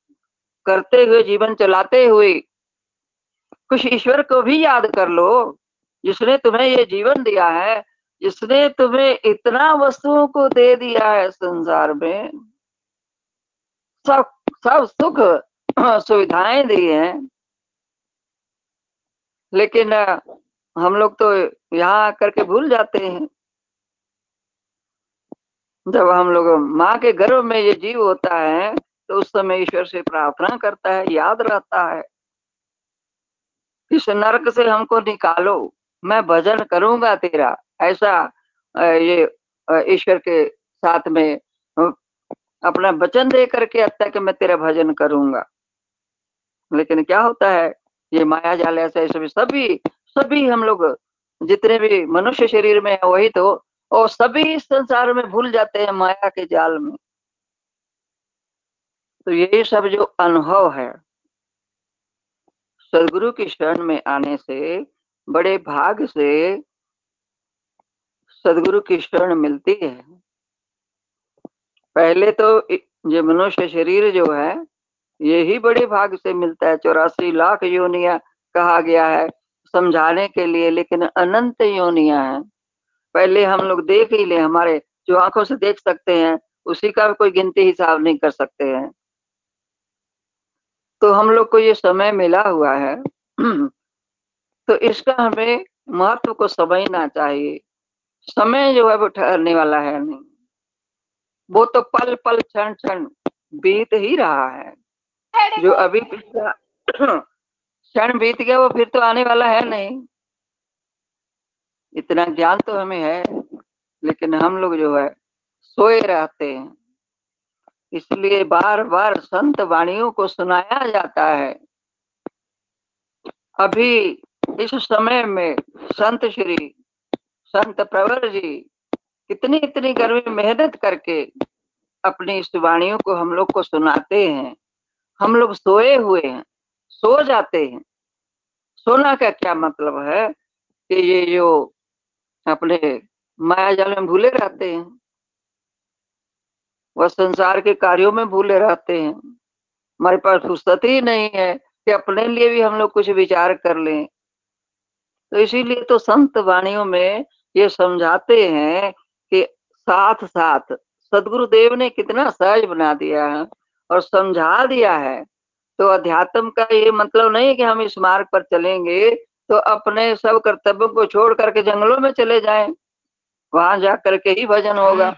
करते हुए जीवन चलाते हुए। कुछ ईश्वर को भी याद कर लो, जिसने तुम्हें ये जीवन दिया है, जिसने तुम्हें इतना वस्तुओं को दे दिया है संसार में। सब सब सुख, सुविधाएँ दी हैं। लेकिन हम लोग तो यहाँ आकर के भूल जाते हैं। जब हम लोग माँ के गर्भ में ये जीव होता है तो उस समय ईश्वर से प्रार्थना करता है, याद रहता है इस नरक से हमको निकालो, मैं भजन करूँगा तेरा। ऐसा ये ईश्वर के साथ में अपना वचन दे करके अब तक मैं तेरा भजन करूँगा। लेकिन क्या होता है ये माया जाल ऐसे सभी सभी सभी हम लोग जितने भी मनुष्य शरीर में है, वही तो और सभी संसार में भूल जाते हैं माया के जाल में। तो यही सब जो अनुभव है, सदगुरु की शरण में आने से, बड़े भाग से सदगुरु की शरण मिलती है। पहले तो ये मनुष्य शरीर जो है यही बड़े भाग से मिलता है। चौरासी लाख योनिया कहा गया है समझाने के लिए, लेकिन अनंत योनिया है। पहले हम लोग देख ही ले, हमारे जो आँखों से देख सकते हैं, उसी का कोई गिनती हिसाब नहीं कर सकते हैं। तो हम लोग को ये समय मिला हुआ है। तो इसका हमें महत्व को समझना चाहिए। समय जो है वो ठहरने वाला है नहीं। वो तो पल पल क्षण क्षण बीत ही रहा है। जो अभी पिछला क्षण बीत गया वो फिर तो आने वाला है नहीं। इतना ज्ञान तो हमें है लेकिन हम लोग जो है सोए रहते हैं। इसलिए बार बार संत वाणियों को सुनाया जाता है। अभी इस समय में संत श्री संत प्रवर जी कितनी इतनी गर्मी मेहनत करके अपनी इस वाणियों को हम लोग को सुनाते हैं। हम लोग सोए हुए हैं, सो जाते हैं। सोना का क्या मतलब है कि ये जो अपने माया जाल में भूले रहते हैं, वह संसार के कार्यों में भूले रहते हैं। हमारे पास फुर्सत ही नहीं है कि अपने लिए भी हम लोग कुछ विचार कर लें। तो इसीलिए तो संत वाणियों में ये समझाते हैं कि साथ साथ सदगुरुदेव ने कितना सहज बना दिया है। और समझा दिया है। तो अध्यात्म का ये मतलब नहीं कि हम इस मार्ग पर चलेंगे तो अपने सब कर्तव्यों को छोड़ करके जंगलों में चले जाएँ। वहाँ जा करके ही भजन होगा।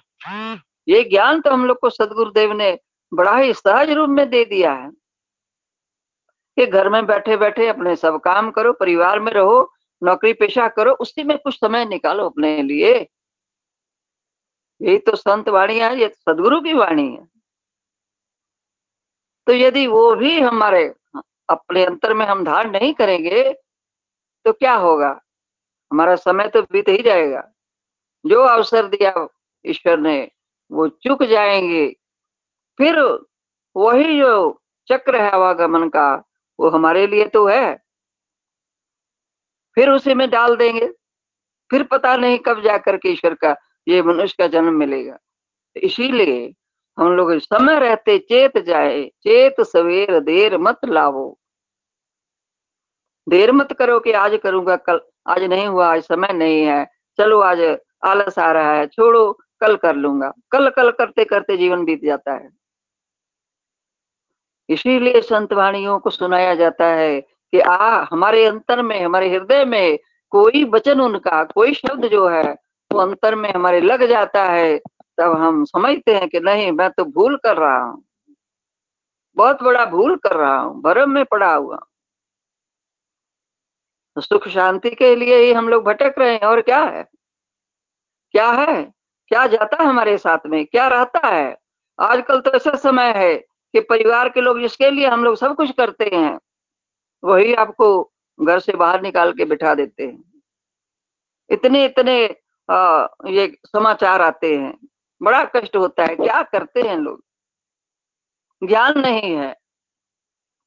ये ज्ञान तो हम लोग को सदगुरुदेव ने बड़ा ही सहज रूप में दे दिया है। कि घर में बैठे बैठे अपने सब काम करो, परिवार में रहो, नौकरी पेशा करो, उसी में कुछ समय निकालो अपने लिए। यही तो संत वाणी है, ये सदगुरु की वाणी है। तो यदि वो भी हमारे अपने अंतर में हम धारण नहीं करेंगे तो क्या होगा? हमारा समय तो बीत ही जाएगा। जो अवसर दिया ईश्वर ने, वो चुक जाएँगे। फिर वही जो चक्र है आवागमन का, वो हमारे लिए तो है। फिर उसी में डाल देंगे। फिर पता नहीं कब जाकर के ईश्वर का, ये मनुष्य का जन्म मिलेगा। इसीलिए हम लोग समय रहते चेत जाए, चेत सवेर देर मत लावो। देर मत करो कि आज करूँगा, कल, आज नहीं हुआ, आज समय नहीं है। चलो आज आलस आ रहा है, छोड़ो, कल कर लूँगा। कल कल करते करते जीवन बीत जाता है। इसीलिए संत वाणियों को सुनाया जाता है कि आ, हमारे अंतर में, हमारे हृदय में कोई वचन उनका, कोई शब्द जो है, वो अंतर में हमारे लग जाता है। तब हम समझते हैं कि नहीं मैं तो भूल कर रहा हूँ। बहुत बड़ा भूल कर रहा हूँ भरम में पड़ा हुआ तो सुख शांति के लिए ही हम लोग भटक रहे हैं और क्या है? क्या है? क्या जाता है हमारे साथ में? क्या रहता है? आजकल तो ऐसा समय है कि परिवार के लोग जिसके लिए हम लोग सब कुछ करते हैं वही आपको घर से बाहर निकाल के बिठा देते हैं। इतने इतने आ, ये समाचार आते हैं। बड़ा कष्ट होता है। क्या करते हैं लोग? ज्ञान नहीं है।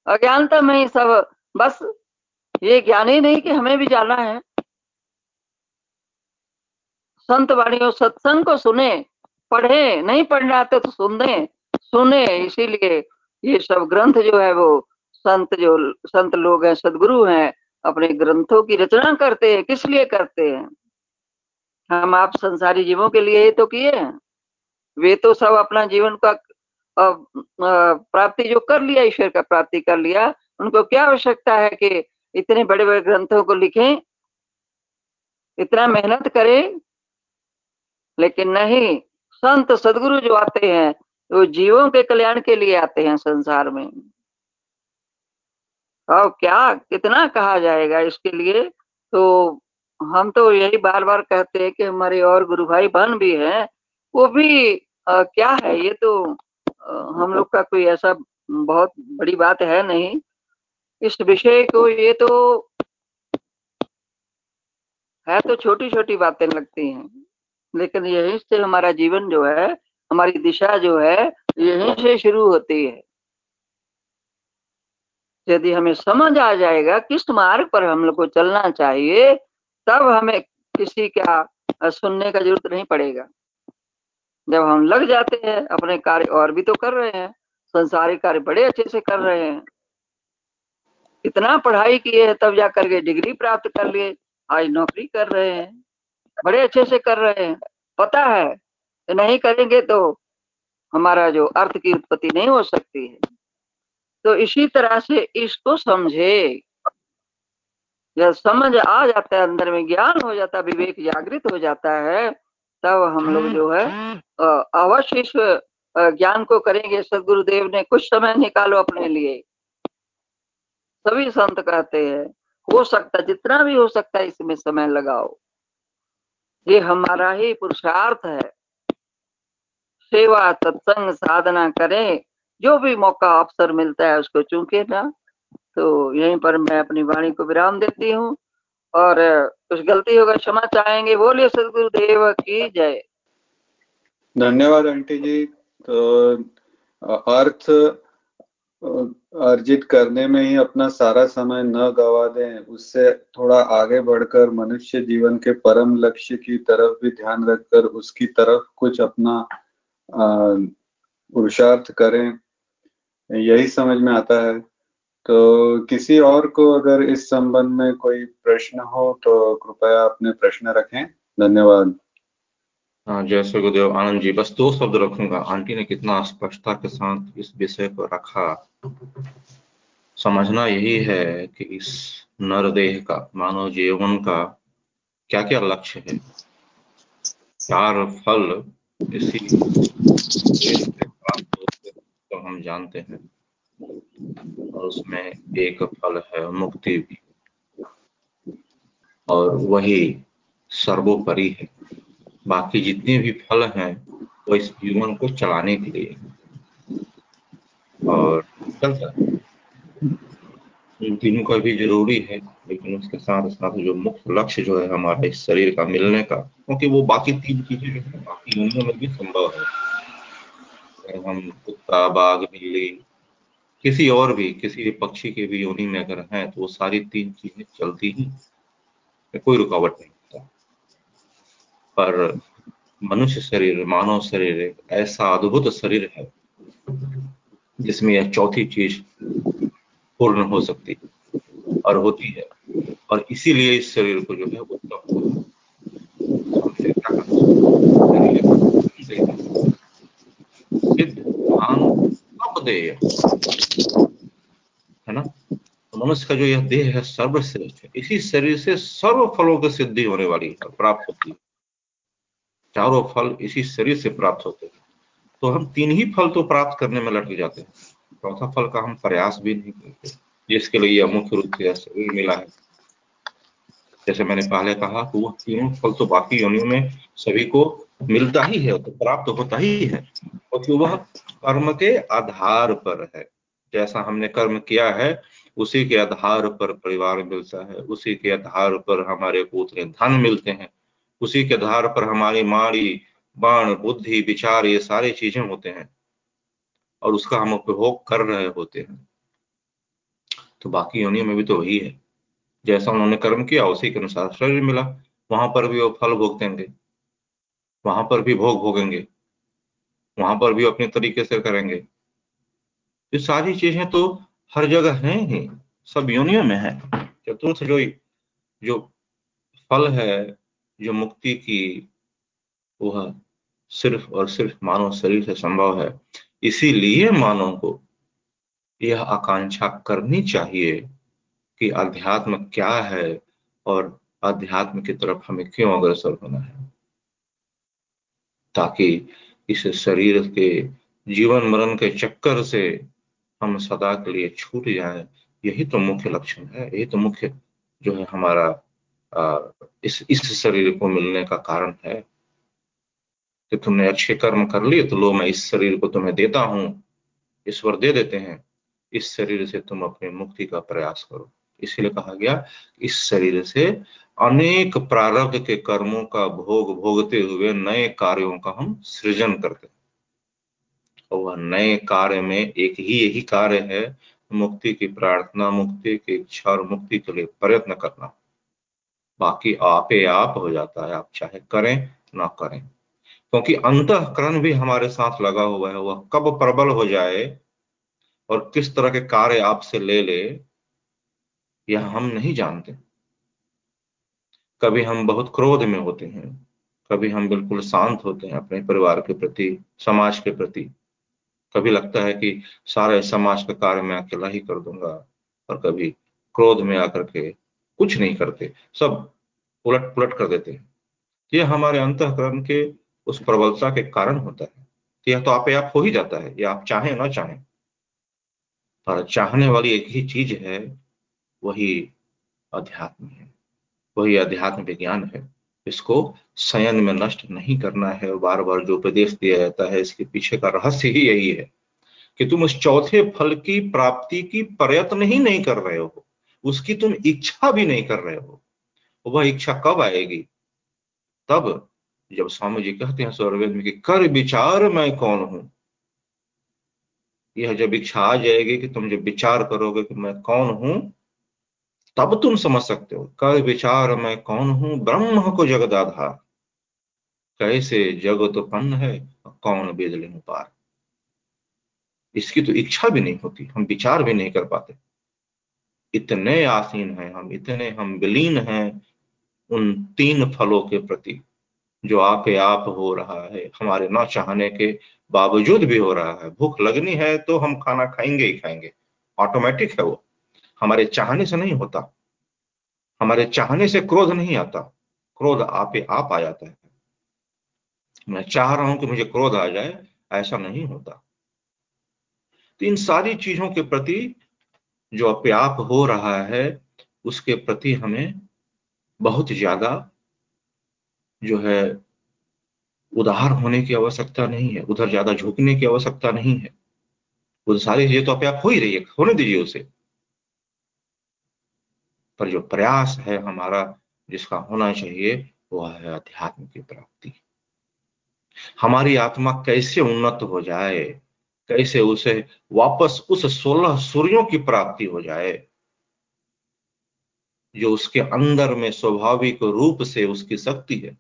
अज्ञानता में ही सब, बस ये ज्ञान ही नहीं कि हमें भी जाना है। संत वाणियों, सत्संग को सुने, पढ़े, नहीं पढ़ना आते तो सुन, सुने, इसीलिए ये सब ग्रंथ जो है वो संत जो, संत लोग हैं, सदगुरु हैं, अपने ग्रंथों की रचना करते हैं। किस लिए करते हैं? हम आप संसारी जीवों के लिए ही तो किए हैं। वे तो सब अपना जीवन का प्राप्ति जो कर लिया, ईश्वर का प्राप्ति कर लिया, उनको क्या आवश्यकता है कि इतने बड़े बड़े ग्रंथों को लिखें? इतना मेहनत करें, लेकिन नहीं, संत, सदगुरु जो आते हैं, वो जीवों के कल्याण के लिए आते हैं संसार में। और क्या, कितना कहा जाएगा इसके लिए? तो हम तो यही बार बार कहते हैं कि हमारे और गुरु भाई बहन भी हैं, वो भी आ, क्या है? ये तो आ, हम लोग का कोई ऐसा बहुत बड़ी बात है नहीं। इस विषय को ये तो है तो छोटी छोटी बातें लगती हैं लेकिन यहीं से हमारा जीवन जो है हमारी दिशा जो है यहीं से शुरू होती है। यदि हमें समझ आ जाएगा किस मार्ग पर हम लोग को चलना चाहिए तब हमें किसी का सुनने का ज़रूरत नहीं पड़ेगा। जब हम लग जाते हैं, अपने कार्य और भी तो कर रहे हैं संसारिक कार्य बड़े अच्छे से कर रहे हैं। इतना पढ़ाई किए हैं, तब जा करके डिग्री प्राप्त कर लिए, आज नौकरी कर रहे हैं, बड़े अच्छे से कर रहे हैं। पता है कि नहीं करेंगे तो हमारा जो अर्थ की उत्पत्ति नहीं हो सकती है। तो इसी तरह से इसको समझे। जब समझ आ जाता है, अंदर में ज्ञान हो जाता है, विवेक जागृत हो जाता है तब हम लोग जो है अवश्य इस ज्ञान को करेंगे। सदगुरुदेव ने कुछ समय निकालो अपने लिए। सभी संत कहते हैं हो सकता जितना भी हो सकता है इसमें समय लगाओ। ये हमारा ही पुरुषार्थ है। सेवा सत्संग साधना करें। जो भी मौका अवसर मिलता है उसको चूके ना। तो यहीं पर मैं अपनी वाणी को विराम देती हूँ। और कुछ गलती होगा, क्षमा चाहेंगे, बोलिए सदगुरुदेव की जय।
धन्यवाद, आंटी जी। तो अर्थ अर्जित करने में ही अपना सारा समय न गवा दें, उससे थोड़ा आगे बढ़कर मनुष्य जीवन के परम लक्ष्य की तरफ़ भी ध्यान रखकर उसकी तरफ़ कुछ अपना पुरुषार्थ करें, यही समझ में आता है। तो किसी और को अगर इस संबंध में कोई प्रश्न हो तो कृपया अपने प्रश्न रखें। धन्यवाद।
हाँ जय श्री गुरुदेव। आनंद जी, बस दो शब्द रखूँगा। आंटी ने कितना स्पष्टता के साथ इस विषय को रखा। समझना यही है कि इस नरदेह का, मानव जीवन का क्या क्या लक्ष्य है? चार फल इसी तो हम जानते हैं। और उसमें एक फल है मुक्ति भी। और वही सर्वोपरि है। बाकी जितने भी फल हैं, वो इस जीवन को चलाने के लिए। और चलता इन तीनों का भी ज़रूरी है, लेकिन उसके साथ साथ जो मुख्य लक्ष्य जो है हमारे इस शरीर का मिलने का, क्योंकि वो बाकी तीन चीज़ें जो है, बाकी योनियों में भी संभव है। हम कुत्ता, बाघ, बिल्ली किसी और भी, किसी भी पक्षी के भी योनि में अगर है तो वो सारी तीन चीज़ें चलती ही कोई रुकावट नहीं होता। पर मनुष्य शरीर, मानव शरीर एक ऐसा अद्भुत शरीर है, जिसमें यह चौथी चीज़ पूर्ण हो सकती और होती है। और इसीलिए इस शरीर को जो है उत्तम सिद्ध है। ना? तो मनुष्य का जो यह देह है सर्वश्रेष्ठ है। इसी शरीर से सर्व फलों की सिद्धि होने वाली है, प्राप्त होती है। चारों फल इसी शरीर से प्राप्त होते हैं। तो हम तीन ही फल तो प्राप्त करने में लटक जाते हैं। चौथा फल का हम प्रयास भी नहीं करते। जिसके लिए यह मुख्य रूप से शरीर मिला है। जैसे मैंने पहले कहा कि वह तीनों फल तो बाकी योनियों में सभी को मिलता ही है तो प्राप्त होता ही है। क्योंकि वह कर्म के आधार पर है। जैसा हमने कर्म किया है, उसी के आधार पर परिवार मिलता है, उसी के आधार पर हमारे पुत्र धन मिलते हैं, उसी के आधार पर हमारी माड़ी, बाण, बुद्धि, विचार, ये सारी चीज़ें होते हैं और उसका हम उपभोग कर रहे होते हैं। तो बाकी योनियों में भी तो वही है। जैसा उन्होंने कर्म किया, उसी के अनुसार शरीर मिला। वहाँ पर भी वो फल भोगतेंगे वहाँ पर भी भोग भोगेंगे, वहाँ पर भी अपने तरीके से करेंगे। ये सारी चीज़ें तो हर जगह है ही, सब योनियों में है। चतुर्थ जो जो फल है, जो मुक्ति की वह सिर्फ़ और सिर्फ़ मानव शरीर से संभव है। इसीलिए मानव को यह आकांक्षा करनी चाहिए कि अध्यात्म क्या है और अध्यात्म की तरफ़ हमें क्यों अग्रसर होना है। ताकि इस शरीर के जीवन मरण के चक्कर से हम सदा के लिए छूट जाएँ। यही तो मुख्य लक्षण है। यही तो मुख्य जो है हमारा इस इस शरीर को मिलने का कारण है। कि तुमने अच्छे कर्म कर लिए तो लो, मैं इस शरीर को तुम्हें देता हूँ। ईश्वर दे देते हैं। इस शरीर से तुम अपनी मुक्ति का प्रयास करो। इसलिए कहा गया इस शरीर से अनेक प्रारब्ध के कर्मों का भोग भोगते हुए नए कार्यों का हम सृजन करते वह नए कार्य में एक ही यही कार्य है, मुक्ति की प्रार्थना, मुक्ति की इच्छा और मुक्ति के लिए प्रयत्न करना। बाकी आपे आप हो जाता है, आप चाहे करें ना करें। क्योंकि अंतकरण भी हमारे साथ लगा हुआ है, वह कब प्रबल हो जाए और किस तरह के कार्य आपसे ले ले यह हम नहीं जानते। कभी हम बहुत क्रोध में होते हैं, कभी हम बिल्कुल शांत होते हैं अपने परिवार के प्रति, समाज के प्रति। कभी लगता है कि सारे समाज का कार्य मैं अकेला ही कर दूँगा और कभी क्रोध में आकर के कुछ नहीं करते, सब उलट पुलट कर देते हैं। यह हमारे अंतकरण के उस प्रबलता के कारण होता है यह तो आप आप हो ही जाता है, या आप चाहें ना चाहें। पर चाहने वाली एक ही चीज़ है वही अध्यात्म है। वही अध्यात्म विज्ञान है। इसको संयन में नष्ट नहीं करना है। बार बार जो उपदेश दिया जाता है, इसके पीछे का रहस्य ही यही है कि तुम उस चौथे फल की प्राप्ति की प्रयत्न ही नहीं कर रहे हो। उसकी तुम इच्छा भी नहीं कर रहे हो। वह इच्छा कब आएगी? तब जब स्वामी जी कहते हैं स्वर्वेद में कि, कर विचार मैं कौन हूँ? यह जब इच्छा आ जाएगी कि तुम जब विचार करोगे कि मैं कौन हूँ तब तुम समझ सकते हो कर विचार मैं कौन हूँ? ब्रह्म को जगदाधार कैसे जगत उत्पन्न है कौन बेदले पार इसकी तो इच्छा भी नहीं होती, हम विचार भी नहीं कर पाते। इतने आसीन हैं हम, इतने हम विलीन हैं उन तीन फलों के प्रति, जो आपे आप हो रहा है, हमारे न चाहने के बावजूद भी हो रहा है। भूख लगनी है तो हम खाना खाएँगे ही खाएँगे। ऑटोमेटिक है वो। हमारे चाहने से नहीं होता। हमारे चाहने से क्रोध नहीं आता। क्रोध आपे आप आ जाता है। मैं चाह रहा हूँ कि मुझे क्रोध आ जाए, ऐसा नहीं होता। तो इन सारी चीज़ों के प्रति जो अप्याप हो रहा है, उसके प्रति हमें बहुत ज़्यादा जो है उदार होने की आवश्यकता नहीं है, उधर ज़्यादा झुकने की आवश्यकता नहीं है। वो सारी चीज़ें तो अपने आप हो ही रही है, होने दीजिए उसे। पर जो प्रयास है हमारा, जिसका होना चाहिए वह है अध्यात्म की प्राप्ति। हमारी आत्मा कैसे उन्नत हो जाए, कैसे उसे वापस उस सोलह सूर्यों की प्राप्ति हो जाए, जो उसके अंदर में स्वाभाविक रूप से उसकी शक्ति है,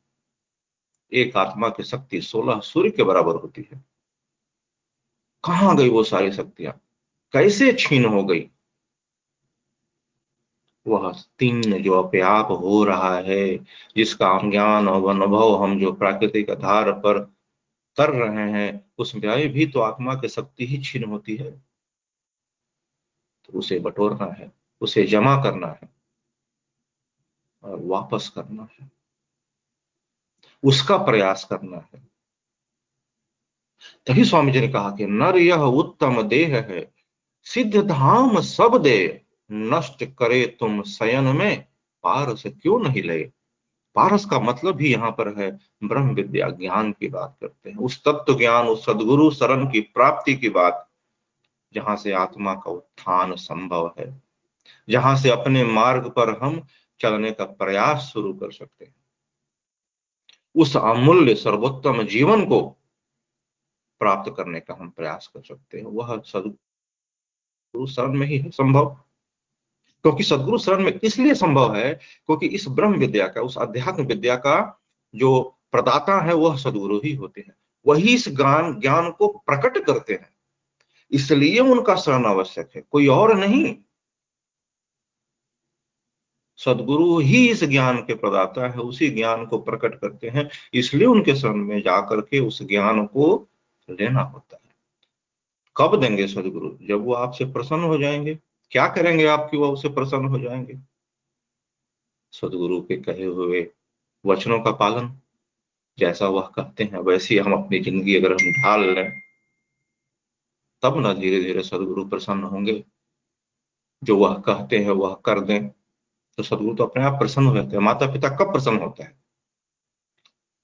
एक आत्मा की शक्ति सोलह सूर्य के बराबर होती है। कहाँ गई वो सारी शक्तियाँ? कैसे छीन हो गई? वह तीन जो अप्याप हो रहा है जिसका ज्ञान और अनुभव हम जो प्राकृतिक आधार पर कर रहे हैं, उसमें भी तो आत्मा की शक्ति ही छीन होती है। तो उसे बटोरना है, उसे जमा करना है और वापस करना है। उसका प्रयास करना है। तभी स्वामी जी ने कहा कि नर यह उत्तम देह है, सिद्ध धाम सब दे नष्ट करे तुम शयन में, पारस क्यों नहीं ले पारस का मतलब भी यहाँ पर है, ब्रह्म विद्या ज्ञान की बात करते हैं। उस तत्व ज्ञान, उस सदगुरु शरण की प्राप्ति की बात, जहाँ से आत्मा का उत्थान संभव है। जहाँ से अपने मार्ग पर हम चलने का प्रयास शुरू कर सकते हैं। उस अमूल्य सर्वोत्तम जीवन को प्राप्त करने का हम प्रयास कर सकते हैं। वह सदगुरु शरण में ही है, संभव। क्योंकि सदगुरु शरण में इसलिए संभव है? क्योंकि इस ब्रह्म विद्या का, उस अध्यात्म विद्या का जो प्रदाता है, वह सदगुरु ही होते हैं। वही इस ज्ञान ज्ञान को प्रकट करते हैं। इसलिए उनका शरण आवश्यक है। कोई और नहीं। सदगुरु ही इस ज्ञान के प्रदाता है, उसी ज्ञान को प्रकट करते हैं। इसलिए उनके शरण में जाकर के उस ज्ञान को लेना होता है। कब देंगे सदगुरु? जब वो आपसे प्रसन्न हो जाएँगे। क्या करेंगे आपकी वह उसे प्रसन्न हो जाएँगे? सदगुरु के कहे हुए वचनों का पालन जैसा वह कहते हैं, वैसे हम अपनी ज़िंदगी अगर हम ढाल लें, तब ना धीरे धीरे सदगुरु प्रसन्न होंगे। जो वह कहते हैं, वह कर दें तो सदगुरु तो अपने आप प्रसन्न हो जाते हैं। माता पिता कब प्रसन्न होता है?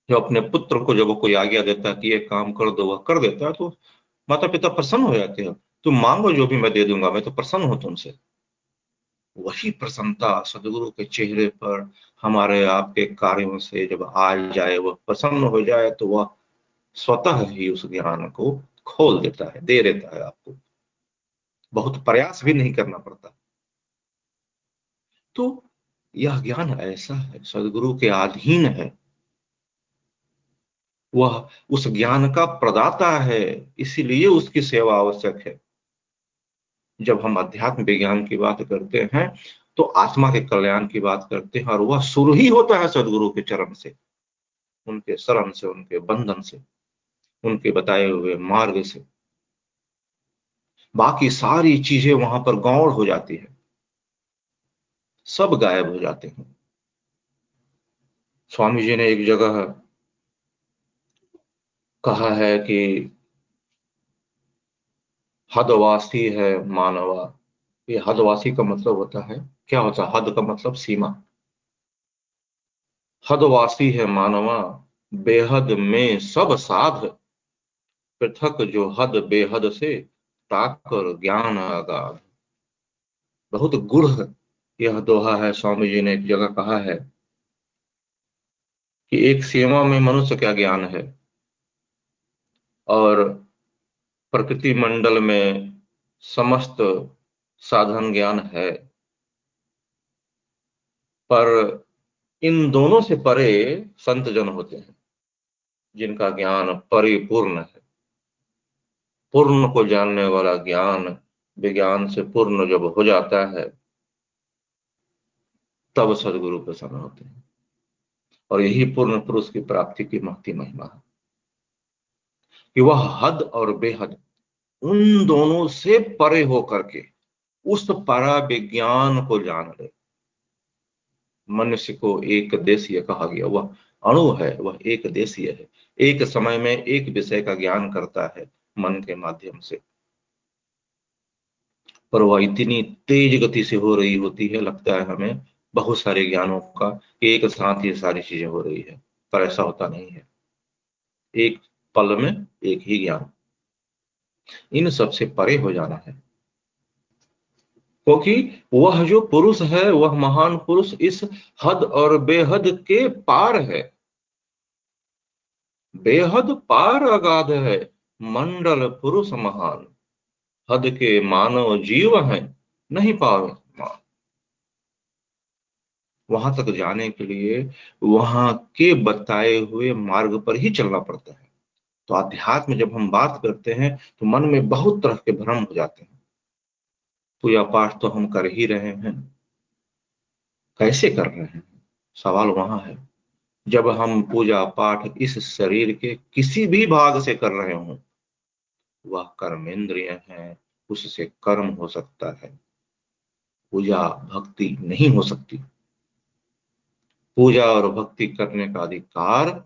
जो अपने पुत्र को जब कोई आज्ञा देता है कि ये काम कर दो, वह कर देता है तो माता पिता प्रसन्न हो जाते हैं। तुम मांगो जो भी मैं दे दूँगा, मैं तो प्रसन्न हूँ तुमसे। वही प्रसन्नता सदगुरु के चेहरे पर हमारे आपके कार्यों से जब आ जाए, वह प्रसन्न हो जाए तो वह स्वतः ही उस ज्ञान को खोल देता है, दे देता है आपको। बहुत प्रयास भी नहीं करना पड़ता। तो यह ज्ञान ऐसा है, सदगुरु के अधीन है। वह उस ज्ञान का प्रदाता है, इसीलिए उसकी सेवा आवश्यक है। जब हम अध्यात्म विज्ञान की बात करते हैं तो आत्मा के कल्याण की बात करते हैं, और वह शुरू ही होता है सदगुरु के चरण से, उनके शरण से, उनके बंधन से, उनके बताए हुए मार्ग से। बाकी सारी चीज़ें वहाँ पर गौड़ हो जाती है। सब गायब हो जाते हैं। स्वामी जी ने एक जगह कहा है कि हदवासी है मानवा। ये हदवासी का मतलब होता है क्या होता है? हद का मतलब सीमा। हदवासी है मानवा बेहद में सब साध। पृथक जो हद बेहद से ताकर ज्ञान आगाध। बहुत गुढ़ यह दोहा है स्वामी जी ने एक जगह कहा है कि एक सीमा में मनुष्य क्या ज्ञान है। और प्रकृति मंडल में समस्त साधन ज्ञान है। पर इन दोनों से परे संत जन होते हैं, जिनका ज्ञान परिपूर्ण है। पूर्ण को जानने वाला ज्ञान विज्ञान से पूर्ण जब हो जाता है, तब सदगुरु प्रसन्न होते हैं। और यही पूर्ण पुरुष की प्राप्ति की महती महिमा है। कि वह हद और बेहद उन दोनों से परे हो करके उस परा विज्ञान को जान ले। मनुष्य को एक देशीय कहा गया, वह अणु है, वह एक देशीय है। एक समय में एक विषय का ज्ञान करता है मन के माध्यम से। पर वह इतनी तेज गति से हो रही होती है, लगता है हमें बहुत सारे ज्ञानों का एक साथ ये सारी चीज़ें हो रही है, पर ऐसा होता नहीं है। एक पल में एक ही ज्ञान। इन सबसे परे हो जाना है। क्योंकि वह जो पुरुष है, वह महान पुरुष इस हद और बेहद के पार है। बेहद पार अगाध है, मंडल पुरुष महान। हद के मानव जीव हैं, नहीं पावे वहाँ तक जाने के लिए, वहाँ के बताए हुए मार्ग पर ही चलना पड़ता है। तो अध्यात्म जब हम बात करते हैं तो मन में बहुत तरह के भ्रम हो जाते हैं। पूजा पाठ तो हम कर ही रहे हैं। कैसे कर रहे हैं? सवाल वहाँ है। जब हम पूजा पाठ इस शरीर के किसी भी भाग से कर रहे हों, वह कर्मेंद्रिय है, उससे कर्म हो सकता है। पूजा भक्ति नहीं हो सकती। पूजा और भक्ति करने का अधिकार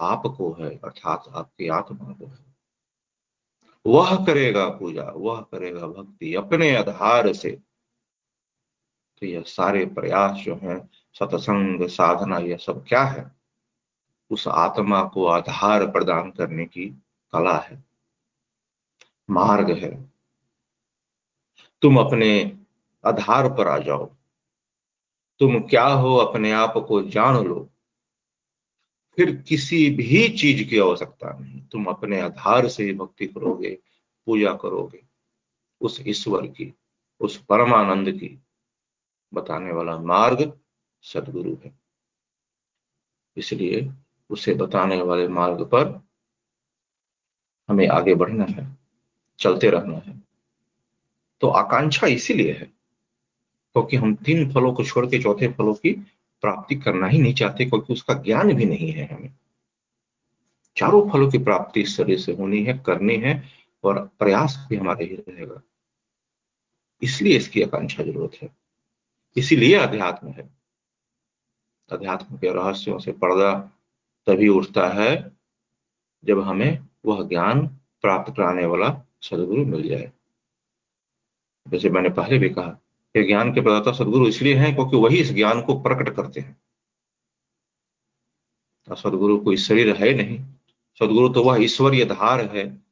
आपको है, अर्थात आपकी आत्मा को है। वह करेगा पूजा, वह करेगा भक्ति, अपने आधार से। तो यह सारे प्रयास जो है, सत्संग, साधना, यह सब क्या है? उस आत्मा को आधार प्रदान करने की कला है। मार्ग है। तुम अपने आधार पर आ जाओ। तुम क्या हो, अपने आप को जान लो। फिर किसी भी चीज़ की आवश्यकता नहीं। तुम अपने आधार से ही भक्ति करोगे, पूजा करोगे। उस ईश्वर की, उस परमानंद की बताने वाला मार्ग सदगुरु है। इसलिए उसे बताने वाले मार्ग पर हमें आगे बढ़ना है, चलते रहना है। तो आकांक्षा इसीलिए है, क्योंकि तो हम तीन फलों को छोड़ के चौथे फलों की प्राप्ति करना ही नहीं चाहते, क्योंकि उसका ज्ञान भी नहीं है हमें। चारों फलों की प्राप्ति इस शरीर से होनी है, करनी है, और प्रयास भी हमारे ही रहेगा। इसलिए इसकी आकांक्षा ज़रूरत है। इसीलिए अध्यात्म है। अध्यात्म के रहस्यों से पर्दा तभी उठता है, जब हमें वह ज्ञान प्राप्त कराने वाला सदगुरु मिल जाए। जैसे मैंने पहले भी कहा ये ज्ञान के प्रदाता सदगुरु इसलिए हैं क्योंकि वही इस ज्ञान को प्रकट करते हैं। सदगुरु कोई शरीर है नहीं। सदगुरु तो वह ईश्वरीय धार है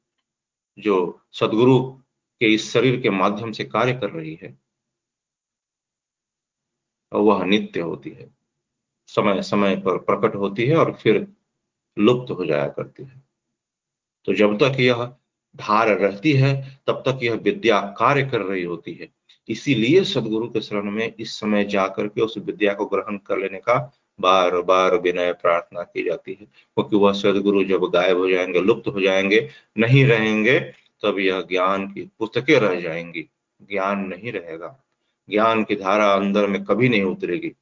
जो सदगुरु के इस शरीर के माध्यम से कार्य कर रही है। और वह नित्य होती है। समय समय पर प्रकट होती है और फिर लुप्त हो जाया करती है। तो जब तक यह धार रहती है, तब तक यह विद्या कार्य कर रही होती है। इसीलिए सदगुरु के शरण में इस समय जाकर के उस विद्या को ग्रहण कर लेने का बार बार विनय प्रार्थना की जाती है। क्योंकि वह सदगुरु जब गायब हो जाएँगे, लुप्त हो जाएँगे, नहीं रहेंगे, तब यह ज्ञान की पुस्तकें रह जाएँगी। ज्ञान नहीं रहेगा। ज्ञान की धारा अंदर में कभी नहीं उतरेगी।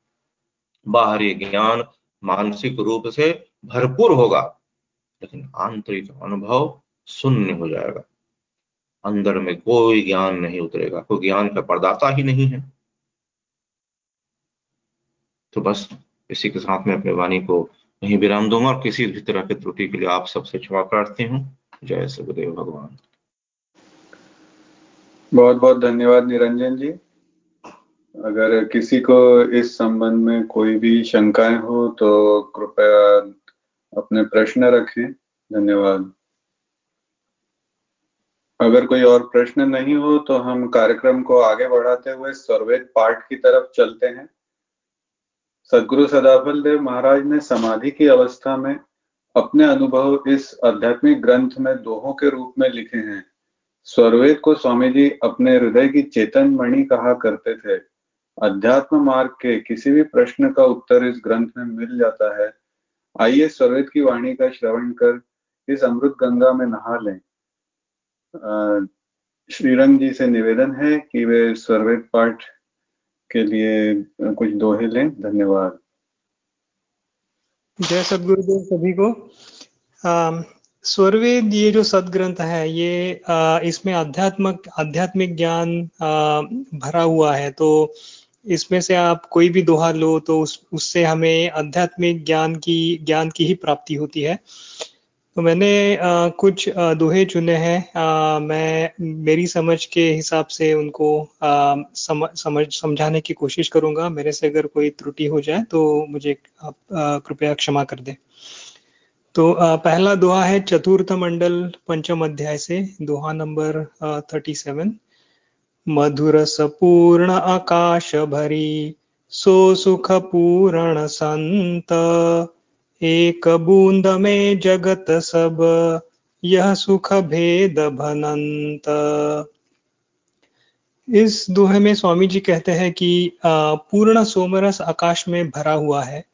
बाहरी ज्ञान मानसिक रूप से भरपूर होगा, लेकिन आंतरिक अनुभव शून्य हो जाएगा। अंदर में कोई ज्ञान नहीं उतरेगा, कोई ज्ञान का प्रदाता ही नहीं है। तो बस इसी के साथ में अपने वाणी को यही विराम दूँगा और किसी भी तरह की त्रुटि के लिए आप सबसे क्षमा प्रार्थी हूँ। जय सुखदेव भगवान।
बहुत बहुत धन्यवाद निरंजन जी। अगर किसी को इस संबंध में कोई भी शंकाएँ हो तो कृपया अपने प्रश्न रखें। धन्यवाद। अगर कोई और प्रश्न नहीं हो तो हम कार्यक्रम को आगे बढ़ाते हुए सर्वेद पाठ की तरफ़ चलते हैं। सदगुरु सदाफल देव महाराज ने समाधि की अवस्था में अपने अनुभव इस आध्यात्मिक ग्रंथ में दोहों के रूप में लिखे हैं। स्वरवेद को स्वामी जी अपने हृदय की चेतन मणि कहा करते थे। अध्यात्म मार्ग के किसी भी प्रश्न का उत्तर इस ग्रंथ में मिल जाता है। आइए स्वरवेद की वाणी का श्रवण कर इस अमृत गंगा में नहा लें। श्रीरंग जी से निवेदन है कि वे स्वर्वेद पाठ के लिए कुछ दोहे लें। धन्यवाद।
जय सदगुरुदेव सभी को। स्वर्वेद ये जो सदग्रंथ है, ये इसमें आध्यात्मिक आध्यात्मिक ज्ञान भरा हुआ है। तो इसमें से आप कोई भी दोहा लो तो उस, उससे हमें आध्यात्मिक ज्ञान की ज्ञान की ही प्राप्ति होती है। तो मैंने आ, कुछ आ, दोहे चुने हैं। मैं मेरी समझ के हिसाब से उनको आ, सम, समझ समझाने की कोशिश करूँगा। मेरे से अगर कोई त्रुटि हो जाए तो मुझे आप कृपया क्षमा कर दें। तो आ, पहला दोहा है चतुर्थ मंडल पंचम अध्याय से। दोहा नंबर थर्टी सेवन मधुर सपूर्ण आकाश भरी सो सुख पूर्ण संत। एक बूंद में जगत सब, यह सुख भेद भनंत। इस दोहे में स्वामी जी कहते हैं कि पूर्ण सोमरस आकाश में भरा हुआ है।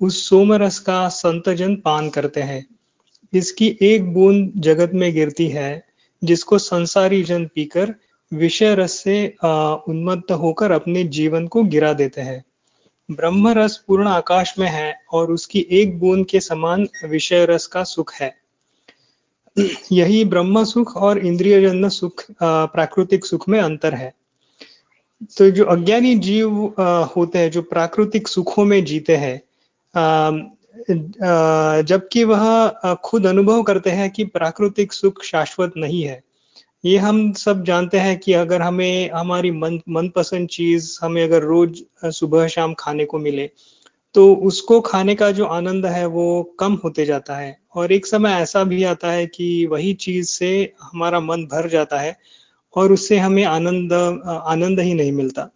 उस सोमरस का संतजन पान करते हैं। इसकी एक बूंद जगत में गिरती है, जिसको संसारी जन पीकर विषय रस से उन्मत्त होकर अपने जीवन को गिरा देते हैं। ब्रह्म रस पूर्ण आकाश में है और उसकी एक बूंद के समान विषय रस का सुख है। यही ब्रह्म सुख और इंद्रिय जन्य सुख प्राकृतिक सुख में अंतर है। तो जो अज्ञानी जीव होते हैं, जो प्राकृतिक सुखों में जीते हैं जबकि वह खुद अनुभव करते हैं कि प्राकृतिक सुख शाश्वत नहीं है। ये हम सब जानते हैं कि अगर हमें, हमारी मन, मनपसंद चीज़ हमें अगर रोज सुबह शाम खाने को मिले तो उसको खाने का जो आनंद है वो कम होते जाता है। और एक समय ऐसा भी आता है कि वही चीज़ से हमारा मन भर जाता है और उससे हमें आनंद आनंद ही नहीं मिलता।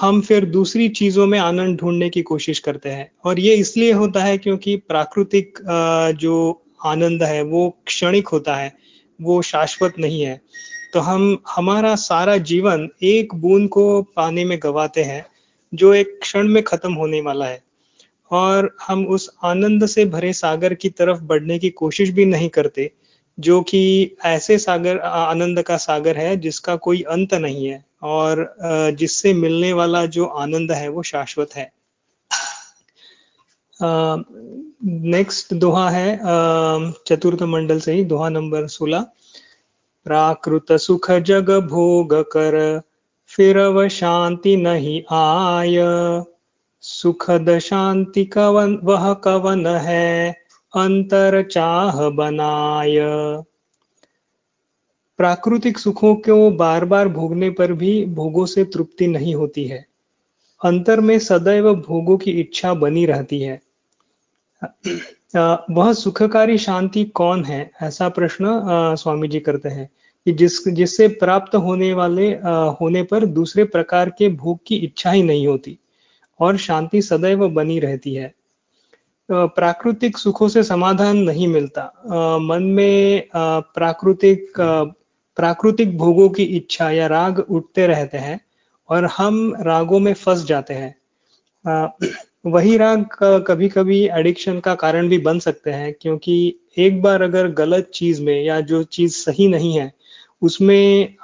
हम फिर दूसरी चीज़ों में आनंद ढूँढने की कोशिश करते हैं। और ये इसलिए होता है क्योंकि प्राकृतिक जो आनंद है वो क्षणिक होता है। वो शाश्वत नहीं है। तो हम, हमारा सारा जीवन एक बूंद को पाने में गवाते हैं, जो एक क्षण में खत्म होने वाला है। और हम उस आनंद से भरे सागर की तरफ़ बढ़ने की कोशिश भी नहीं करते, जो कि ऐसे सागर आनंद का सागर है, जिसका कोई अंत नहीं है। और जिससे मिलने वाला जो आनंद है, वो शाश्वत है। नेक्स्ट दोहा है चतुर्थ मंडल से ही, दोहा नंबर सोलह। प्राकृत सुख जग भोग कर फिर व शांति नहीं आय। सुखद शांति कवन, वह कवन है, अंतर चाह बनाय। प्राकृतिक सुखों को बार बार भोगने पर भी भोगों से तृप्ति नहीं होती है। अंतर में सदैव भोगों की इच्छा बनी रहती है। वह सुखकारी शांति कौन है? ऐसा प्रश्न स्वामी जी करते हैं कि जिस जिससे प्राप्त होने वाले आ, होने पर दूसरे प्रकार के भोग की इच्छा ही नहीं होती और शांति सदैव बनी रहती है। प्राकृतिक सुखों से समाधान नहीं मिलता। आ, मन में प्राकृतिक प्राकृतिक भोगों की इच्छा या राग उठते रहते हैं और हम रागों में फंस जाते हैं। वही राग कभी कभी एडिक्शन का कारण भी बन सकते हैं, क्योंकि एक बार अगर गलत चीज़ में या जो चीज़ सही नहीं है, उसमें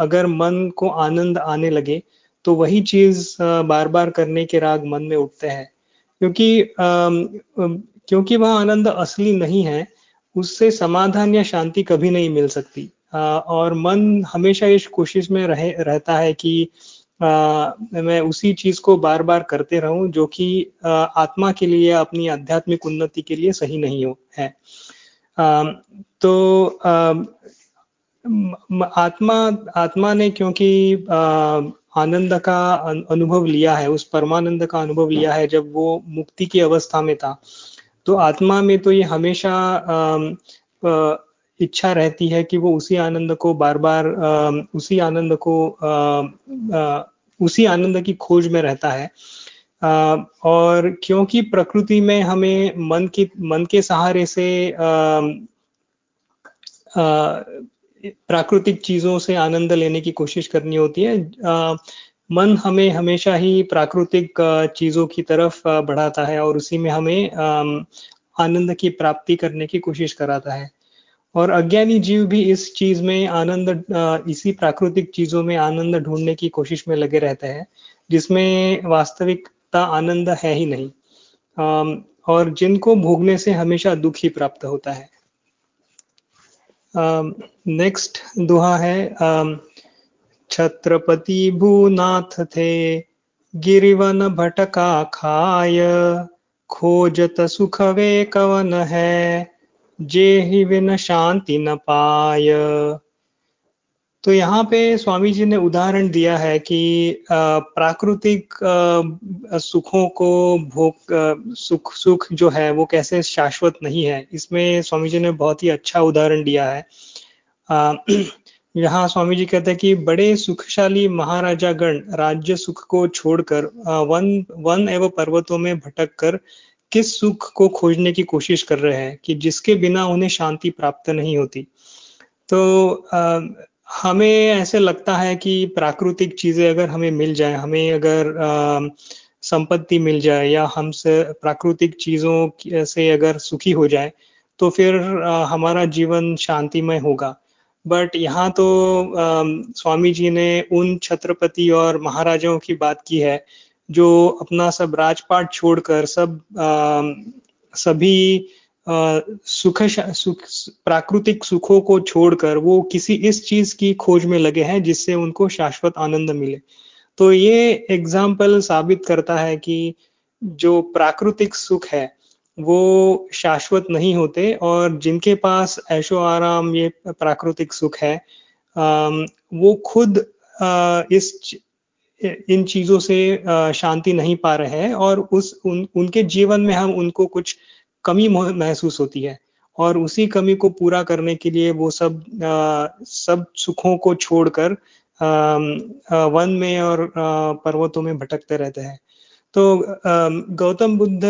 अगर मन को आनंद आने लगे तो वही चीज़ बार बार करने के राग मन में उठते हैं। क्योंकि क्योंकि वह आनंद असली नहीं है, उससे समाधान या शांति कभी नहीं मिल सकती। और मन हमेशा इस कोशिश में रहे, रहता है कि आ, मैं उसी चीज़ को बार बार करते रहूँ जो कि आत्मा के लिए अपनी आध्यात्मिक उन्नति के लिए सही नहीं हो है। आ, तो आ, आत्मा आत्मा ने क्योंकि आनंद का अनुभव लिया है उस परमानंद का अनुभव लिया है जब वो मुक्ति की अवस्था में था तो आत्मा में तो ये हमेशा इच्छा रहती है कि वो उसी आनंद को बार बार उसी आनंद को उसी आनंद की खोज में रहता है। और क्योंकि प्रकृति में हमें मन की, मन के सहारे से प्राकृतिक चीज़ों से आनंद लेने की कोशिश करनी होती है मन हमें हमेशा ही प्राकृतिक चीज़ों की तरफ़ बढ़ाता है और उसी में हमें आनंद की प्राप्ति करने की कोशिश कराता है। और अज्ञानी जीव भी इस चीज़ में आनंद इसी प्राकृतिक चीज़ों में आनंद ढूँढने की कोशिश में लगे रहते हैं, जिसमें वास्तविकता आनंद है ही नहीं। और जिनको भोगने से हमेशा दुख ही प्राप्त होता है। नेक्स्ट दुहा है छत्रपति भूनाथ थे, गिरिवन भटका खाय, खोजत सुख वे कवन है जे ही विन शांति न पाय। तो यहाँ पे स्वामी जी ने उदाहरण दिया है कि प्राकृतिक सुखों को भोग सुख सुख जो है वो कैसे शाश्वत नहीं है, इसमें स्वामी जी ने बहुत ही अच्छा उदाहरण दिया है। यहाँ स्वामी जी कहते हैं कि बड़े सुखशाली महाराजा गण राज्य सुख को छोड़कर वन वन एवं पर्वतों में भटक कर किस सुख को खोजने की कोशिश कर रहे हैं कि जिसके बिना उन्हें शांति प्राप्त नहीं होती? तो आ, हमें ऐसे लगता है कि प्राकृतिक चीज़ें अगर हमें मिल जाए हमें अगर संपत्ति मिल जाए या हमसे प्राकृतिक चीज़ों से अगर सुखी हो जाए तो फिर आ, हमारा जीवन शांतिमय होगा। बट यहाँ तो आ, स्वामी जी ने उन छत्रपति और महाराजाओं की बात की है जो अपना सब राजपाट छोड़कर सब आ, सभी आ, सुख सुख प्राकृतिक सुखों को छोड़कर वो किसी इस चीज़ की खोज में लगे हैं जिससे उनको शाश्वत आनंद मिले। तो ये एग्ज़ाम्पल साबित करता है कि जो प्राकृतिक सुख है वो शाश्वत नहीं होते और जिनके पास ऐशो आराम ये प्राकृतिक सुख है वो खुद इस इन चीज़ों से शांति नहीं पा रहे हैं और उस उन, उनके जीवन में हम उनको कुछ कमी महसूस होती है। और उसी कमी को पूरा करने के लिए वो सब आ, सब सुखों को छोड़कर वन में और आ, पर्वतों में भटकते रहते हैं। तो गौतम बुद्ध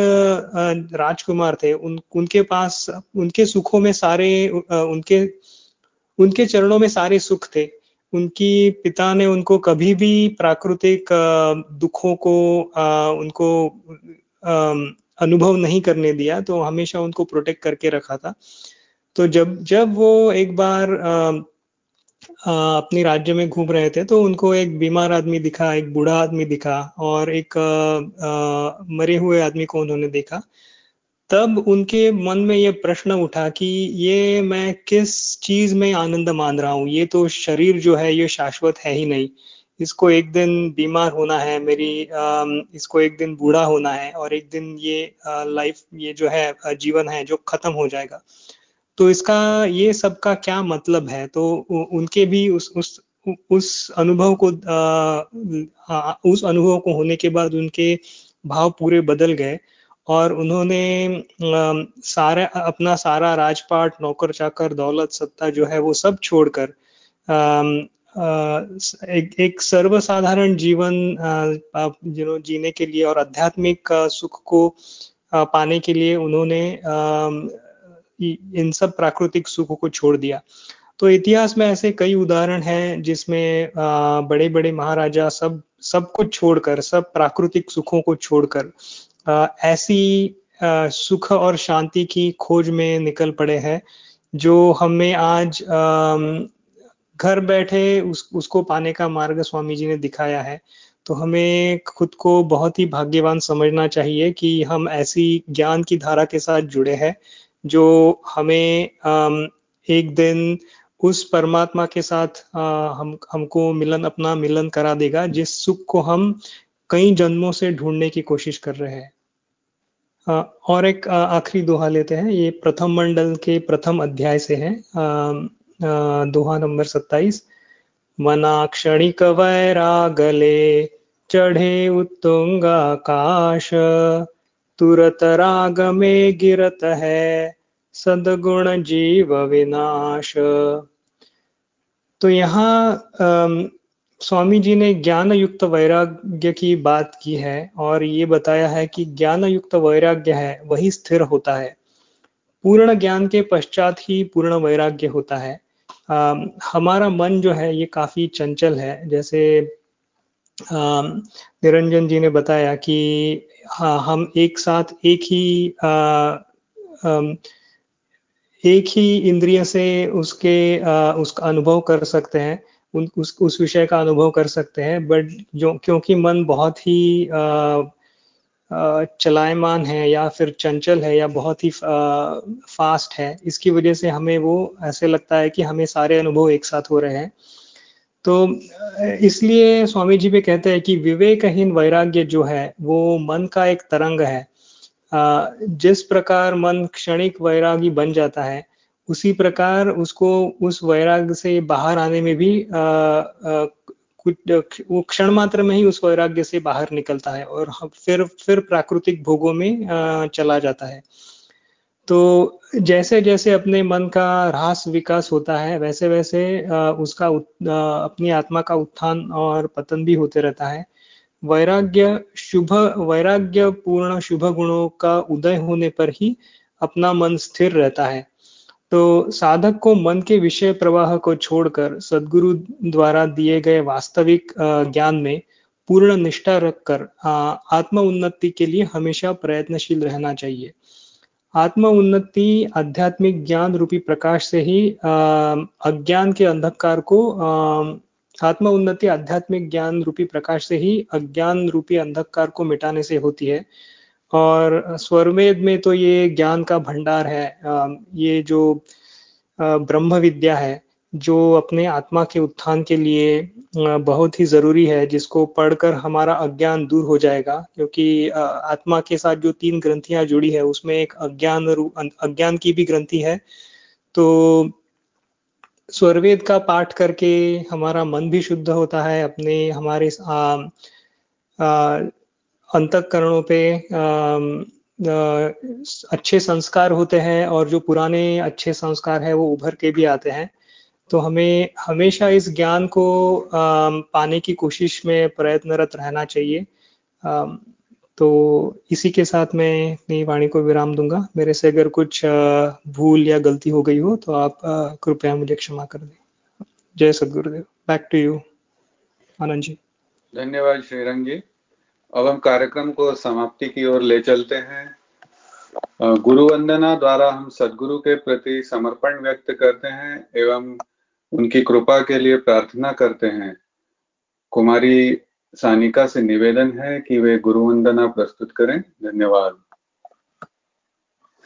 राजकुमार थे। उन उनके पास उनके सुखों में सारे उनके उनके चरणों में सारे सुख थे। उनकी पिता ने उनको कभी भी प्राकृतिक दुखों को उनको अनुभव नहीं करने दिया तो हमेशा उनको प्रोटेक्ट करके रखा था। तो जब जब वो एक बार अपने राज्य में घूम रहे थे तो उनको एक बीमार आदमी दिखा, एक बूढ़ा आदमी दिखा और एक मरे हुए आदमी को उन्होंने देखा। तब उनके मन में ये प्रश्न उठा कि ये मैं किस चीज़ में आनंद मान रहा हूँ? ये तो शरीर जो है, ये शाश्वत है ही नहीं। इसको एक दिन बीमार होना है, मेरी इसको एक दिन बूढ़ा होना है और एक दिन ये लाइफ ये जो है जीवन है जो खत्म हो जाएगा। तो इसका, ये सब का क्या मतलब है? तो उनके भी उस उस उस अनुभव को उस अनुभव को होने के बाद उनके भाव पूरे बदल गए। और उन्होंने सारा, अपना सारा राजपाट, नौकर, चाकर, दौलत, सत्ता जो है वो सब छोड़कर एक एक सर्वसाधारण जीवन जो जीने के लिए और आध्यात्मिक सुख को पाने के लिए उन्होंने इन सब प्राकृतिक सुखों को छोड़ दिया। तो इतिहास में ऐसे कई उदाहरण हैं जिसमें बड़े बड़े महाराजा सब सब कुछ छोड़कर, सब प्राकृतिक सुखों को छोड़कर ऐसी सुख और शांति की खोज में निकल पड़े हैं, जो हमें आज घर बैठे उस, उसको पाने का मार्ग स्वामी जी ने दिखाया है। तो हमें खुद को बहुत ही भाग्यवान समझना चाहिए कि हम ऐसी ज्ञान की धारा के साथ जुड़े हैं, जो हमें एक दिन उस परमात्मा के साथ हम, हमको मिलन, अपना मिलन करा देगा, जिस सुख को हम कई जन्मों से ढूँढने की कोशिश कर रहे हैं। और एक आखिरी दोहा लेते हैं। ये प्रथम मंडल के प्रथम अध्याय से है। दोहा नंबर सत्ताईस। मनाक्षणिक वैरागले चढ़े उत्तुंग आकाश। तुरत राग में गिरत है सदगुण जीव विनाश। तो यहाँ स्वामी जी ने ज्ञान युक्त वैराग्य की बात की है और ये बताया है कि ज्ञान युक्त वैराग्य है वही स्थिर होता है। पूर्ण ज्ञान के पश्चात ही पूर्ण वैराग्य होता है। आ, हमारा मन जो है ये काफ़ी चंचल है। जैसे आ, निरंजन जी ने बताया कि हाँ हम एक साथ एक ही आ, आ, एक ही इंद्रिय से उसके आ, उसका अनुभव कर सकते हैं। उन, उस उस विषय का अनुभव कर सकते हैं बट जो क्योंकि मन बहुत ही चलायमान है या फिर चंचल है या बहुत ही फास्ट है इसकी वजह से हमें वो ऐसे लगता है कि हमें सारे अनुभव एक साथ हो रहे हैं। तो इसलिए स्वामी जी भी कहते हैं कि विवेकहीन वैराग्य जो है वो मन का एक तरंग है। जिस प्रकार मन क्षणिक वैरागी बन जाता है उसी प्रकार उसको उस वैराग से बाहर आने में भी कुछ, वो क्षण मात्र में ही उस वैराग्य से बाहर निकलता है और फिर फिर प्राकृतिक भोगों में चला जाता है। तो जैसे जैसे अपने मन का ह्रास विकास होता है वैसे वैसे उसका अपनी आत्मा का उत्थान और पतन भी होते रहता है। वैराग्य शुभ वैराग्य पूर्ण शुभ गुणों का उदय होने पर ही अपना मन स्थिर रहता है। तो साधक को मन के विषय प्रवाह को छोड़कर सदगुरु द्वारा दिए गए वास्तविक ज्ञान में पूर्ण निष्ठा रखकर आत्म उन्नति के लिए हमेशा प्रयत्नशील रहना चाहिए। आत्म उन्नति आध्यात्मिक ज्ञान रूपी प्रकाश से ही अज्ञान के अंधकार को आत्म उन्नति आध्यात्मिक ज्ञान रूपी प्रकाश से ही अज्ञान रूपी अंधकार को मिटाने से होती है। और स्वरवेद में तो ये ज्ञान का भंडार है ये जो ब्रह्म विद्या है जो अपने आत्मा के उत्थान के लिए बहुत ही ज़रूरी है जिसको पढ़कर हमारा अज्ञान दूर हो जाएगा क्योंकि आत्मा के साथ जो तीन ग्रंथियाँ जुड़ी है उसमें एक अज्ञान अज्ञान की भी ग्रंथि है तो स्वरवेद का पाठ करके हमारा मन भी शुद्ध होता है अपने हमारे आ, आ, अंतकरणों पे अच्छे संस्कार होते हैं और जो पुराने अच्छे संस्कार है वो उभर के भी आते हैं। तो हमें हमेशा इस ज्ञान को पाने की कोशिश में प्रयत्नरत रहना चाहिए। तो इसी के साथ मैं अपनी वाणी को विराम दूँगा। मेरे से अगर कुछ भूल या गलती हो गई हो तो आप कृपया मुझे क्षमा कर दें। जय Sadgurudev. Back to you Anand ji.
धन्यवाद श्रीरंग जी। अब हम कार्यक्रम को समाप्ति की ओर ले चलते हैं। गुरु वंदना द्वारा हम सदगुरु के प्रति समर्पण व्यक्त करते हैं एवं उनकी कृपा के लिए प्रार्थना करते हैं। कुमारी सानिका से निवेदन है कि वे गुरु वंदना प्रस्तुत करें। धन्यवाद।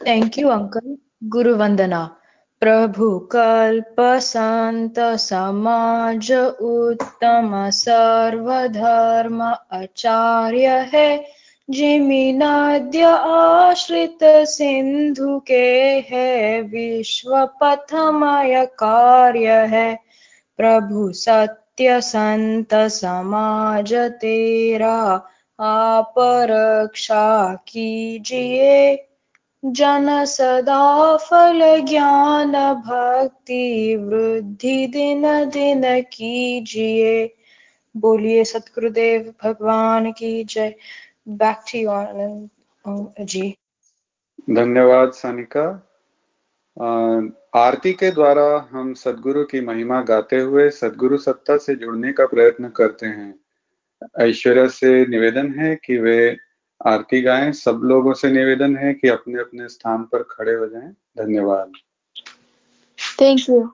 थैंक यू अंकल गुरु वंदना। प्रभु कल्प संत समाज उत्तम सर्वधर्म आचार्य है। जिमि नद्य आश्रित सिंधु के है। विश्व पथमय कार्य है। प्रभु सत्य संत समाज तेरा आप रक्षा कीजिए। जन सदा फल ज्ञान भक्ति वृद्धि दिन दिन कीजिए। बोलिए सतगुरुदेव भगवान की जय। Back to Anand ji.
धन्यवाद, सानिका। आरती के द्वारा हम सदगुरु की महिमा गाते हुए सदगुरु सत्ता से जुड़ने का प्रयत्न करते हैं। ऐश्वर्या से निवेदन है कि वे आरती गाएँ। सब लोगों से निवेदन है कि अपने अपने स्थान पर खड़े हो जाएँ। धन्यवाद।
थैंक यू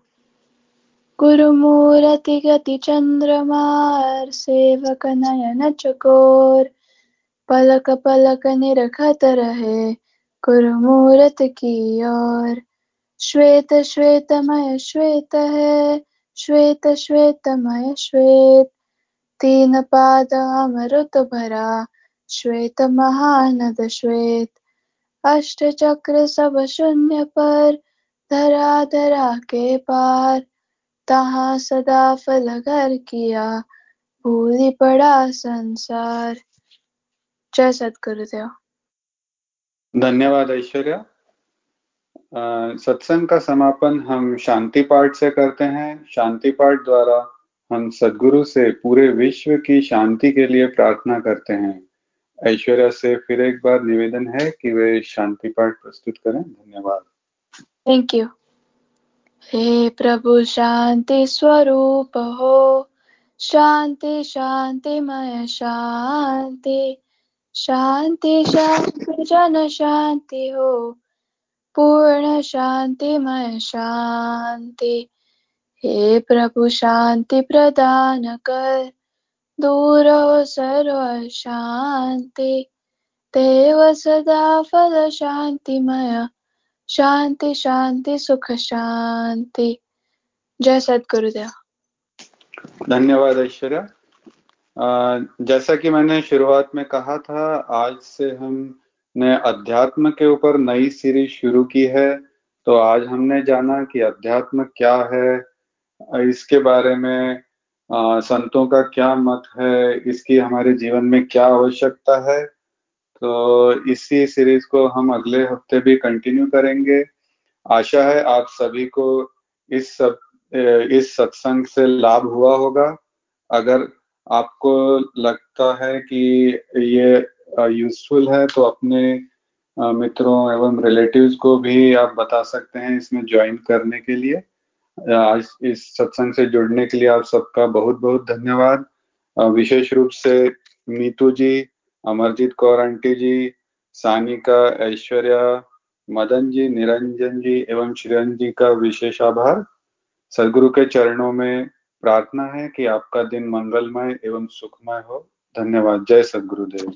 गुरुमूर्ति गति चंद्रमार सेवक नयन चकोर। पलक पलक निरखत रहे गुरु गुरुमूर्त की ओर। श्वेत श्वेतमय श्वेत है, श्वेत श्वेतमय श्वेत। तीन पाद अमृत भरा श्वेत महानद श्वेत अष्ट चक्र सब शून्य पर, धरा धरा के पार। तहा सदा फल घर किया, भूली पड़ा संसार। जय सतगुरुदेव।
धन्यवाद ऐश्वर्या। सत्संग का समापन हम शांति पाठ से करते हैं। शांति पाठ द्वारा हम सदगुरु से पूरे विश्व की शांति के लिए प्रार्थना करते हैं। ऐश्वर्या से फिर एक बार निवेदन है कि वे शांति पाठ प्रस्तुत करें। धन्यवाद।
थैंक यू हे प्रभु, शांति स्वरूप हो। शांति शांतिमय शांति। शांति शांति, जन शांति हो। पूर्ण शांतिमय शांति। हे प्रभु, शांति प्रदान कर। दूर सर्व शांति देव सदा फल शांतिमय शांति शांति सुख शांति जय सतगुरुदेव
धन्यवाद ऐश्वर्या। जैसा कि मैंने शुरुआत में कहा था, आज से हमने अध्यात्म के ऊपर नई सीरीज़ शुरू की है तो आज हमने जाना कि अध्यात्म क्या है, इसके बारे में संतों का क्या मत है? इसकी हमारे जीवन में क्या आवश्यकता है? तो इसी सीरीज़ को हम अगले हफ़्ते भी कंटिन्यू करेंगे। आशा है आप सभी को इस सब इस सत्संग से लाभ हुआ होगा। अगर आपको लगता है कि ये यूजफुल है तो अपने मित्रों एवं रिलेटिव्स को भी आप बता सकते हैं इसमें ज्वाइन करने के लिए। इस सत्संग से जुड़ने के लिए आप सबका बहुत बहुत धन्यवाद विशेष रूप से मीतू जी, अमरजीत कौर आंटी जी, सानिका, ऐश्वर्या, मदन जी, निरंजन जी एवं श्रीरन जी का विशेष आभार। सदगुरु के चरणों में प्रार्थना है कि आपका दिन मंगलमय एवं सुखमय हो। धन्यवाद। जय सदगुरुदेव।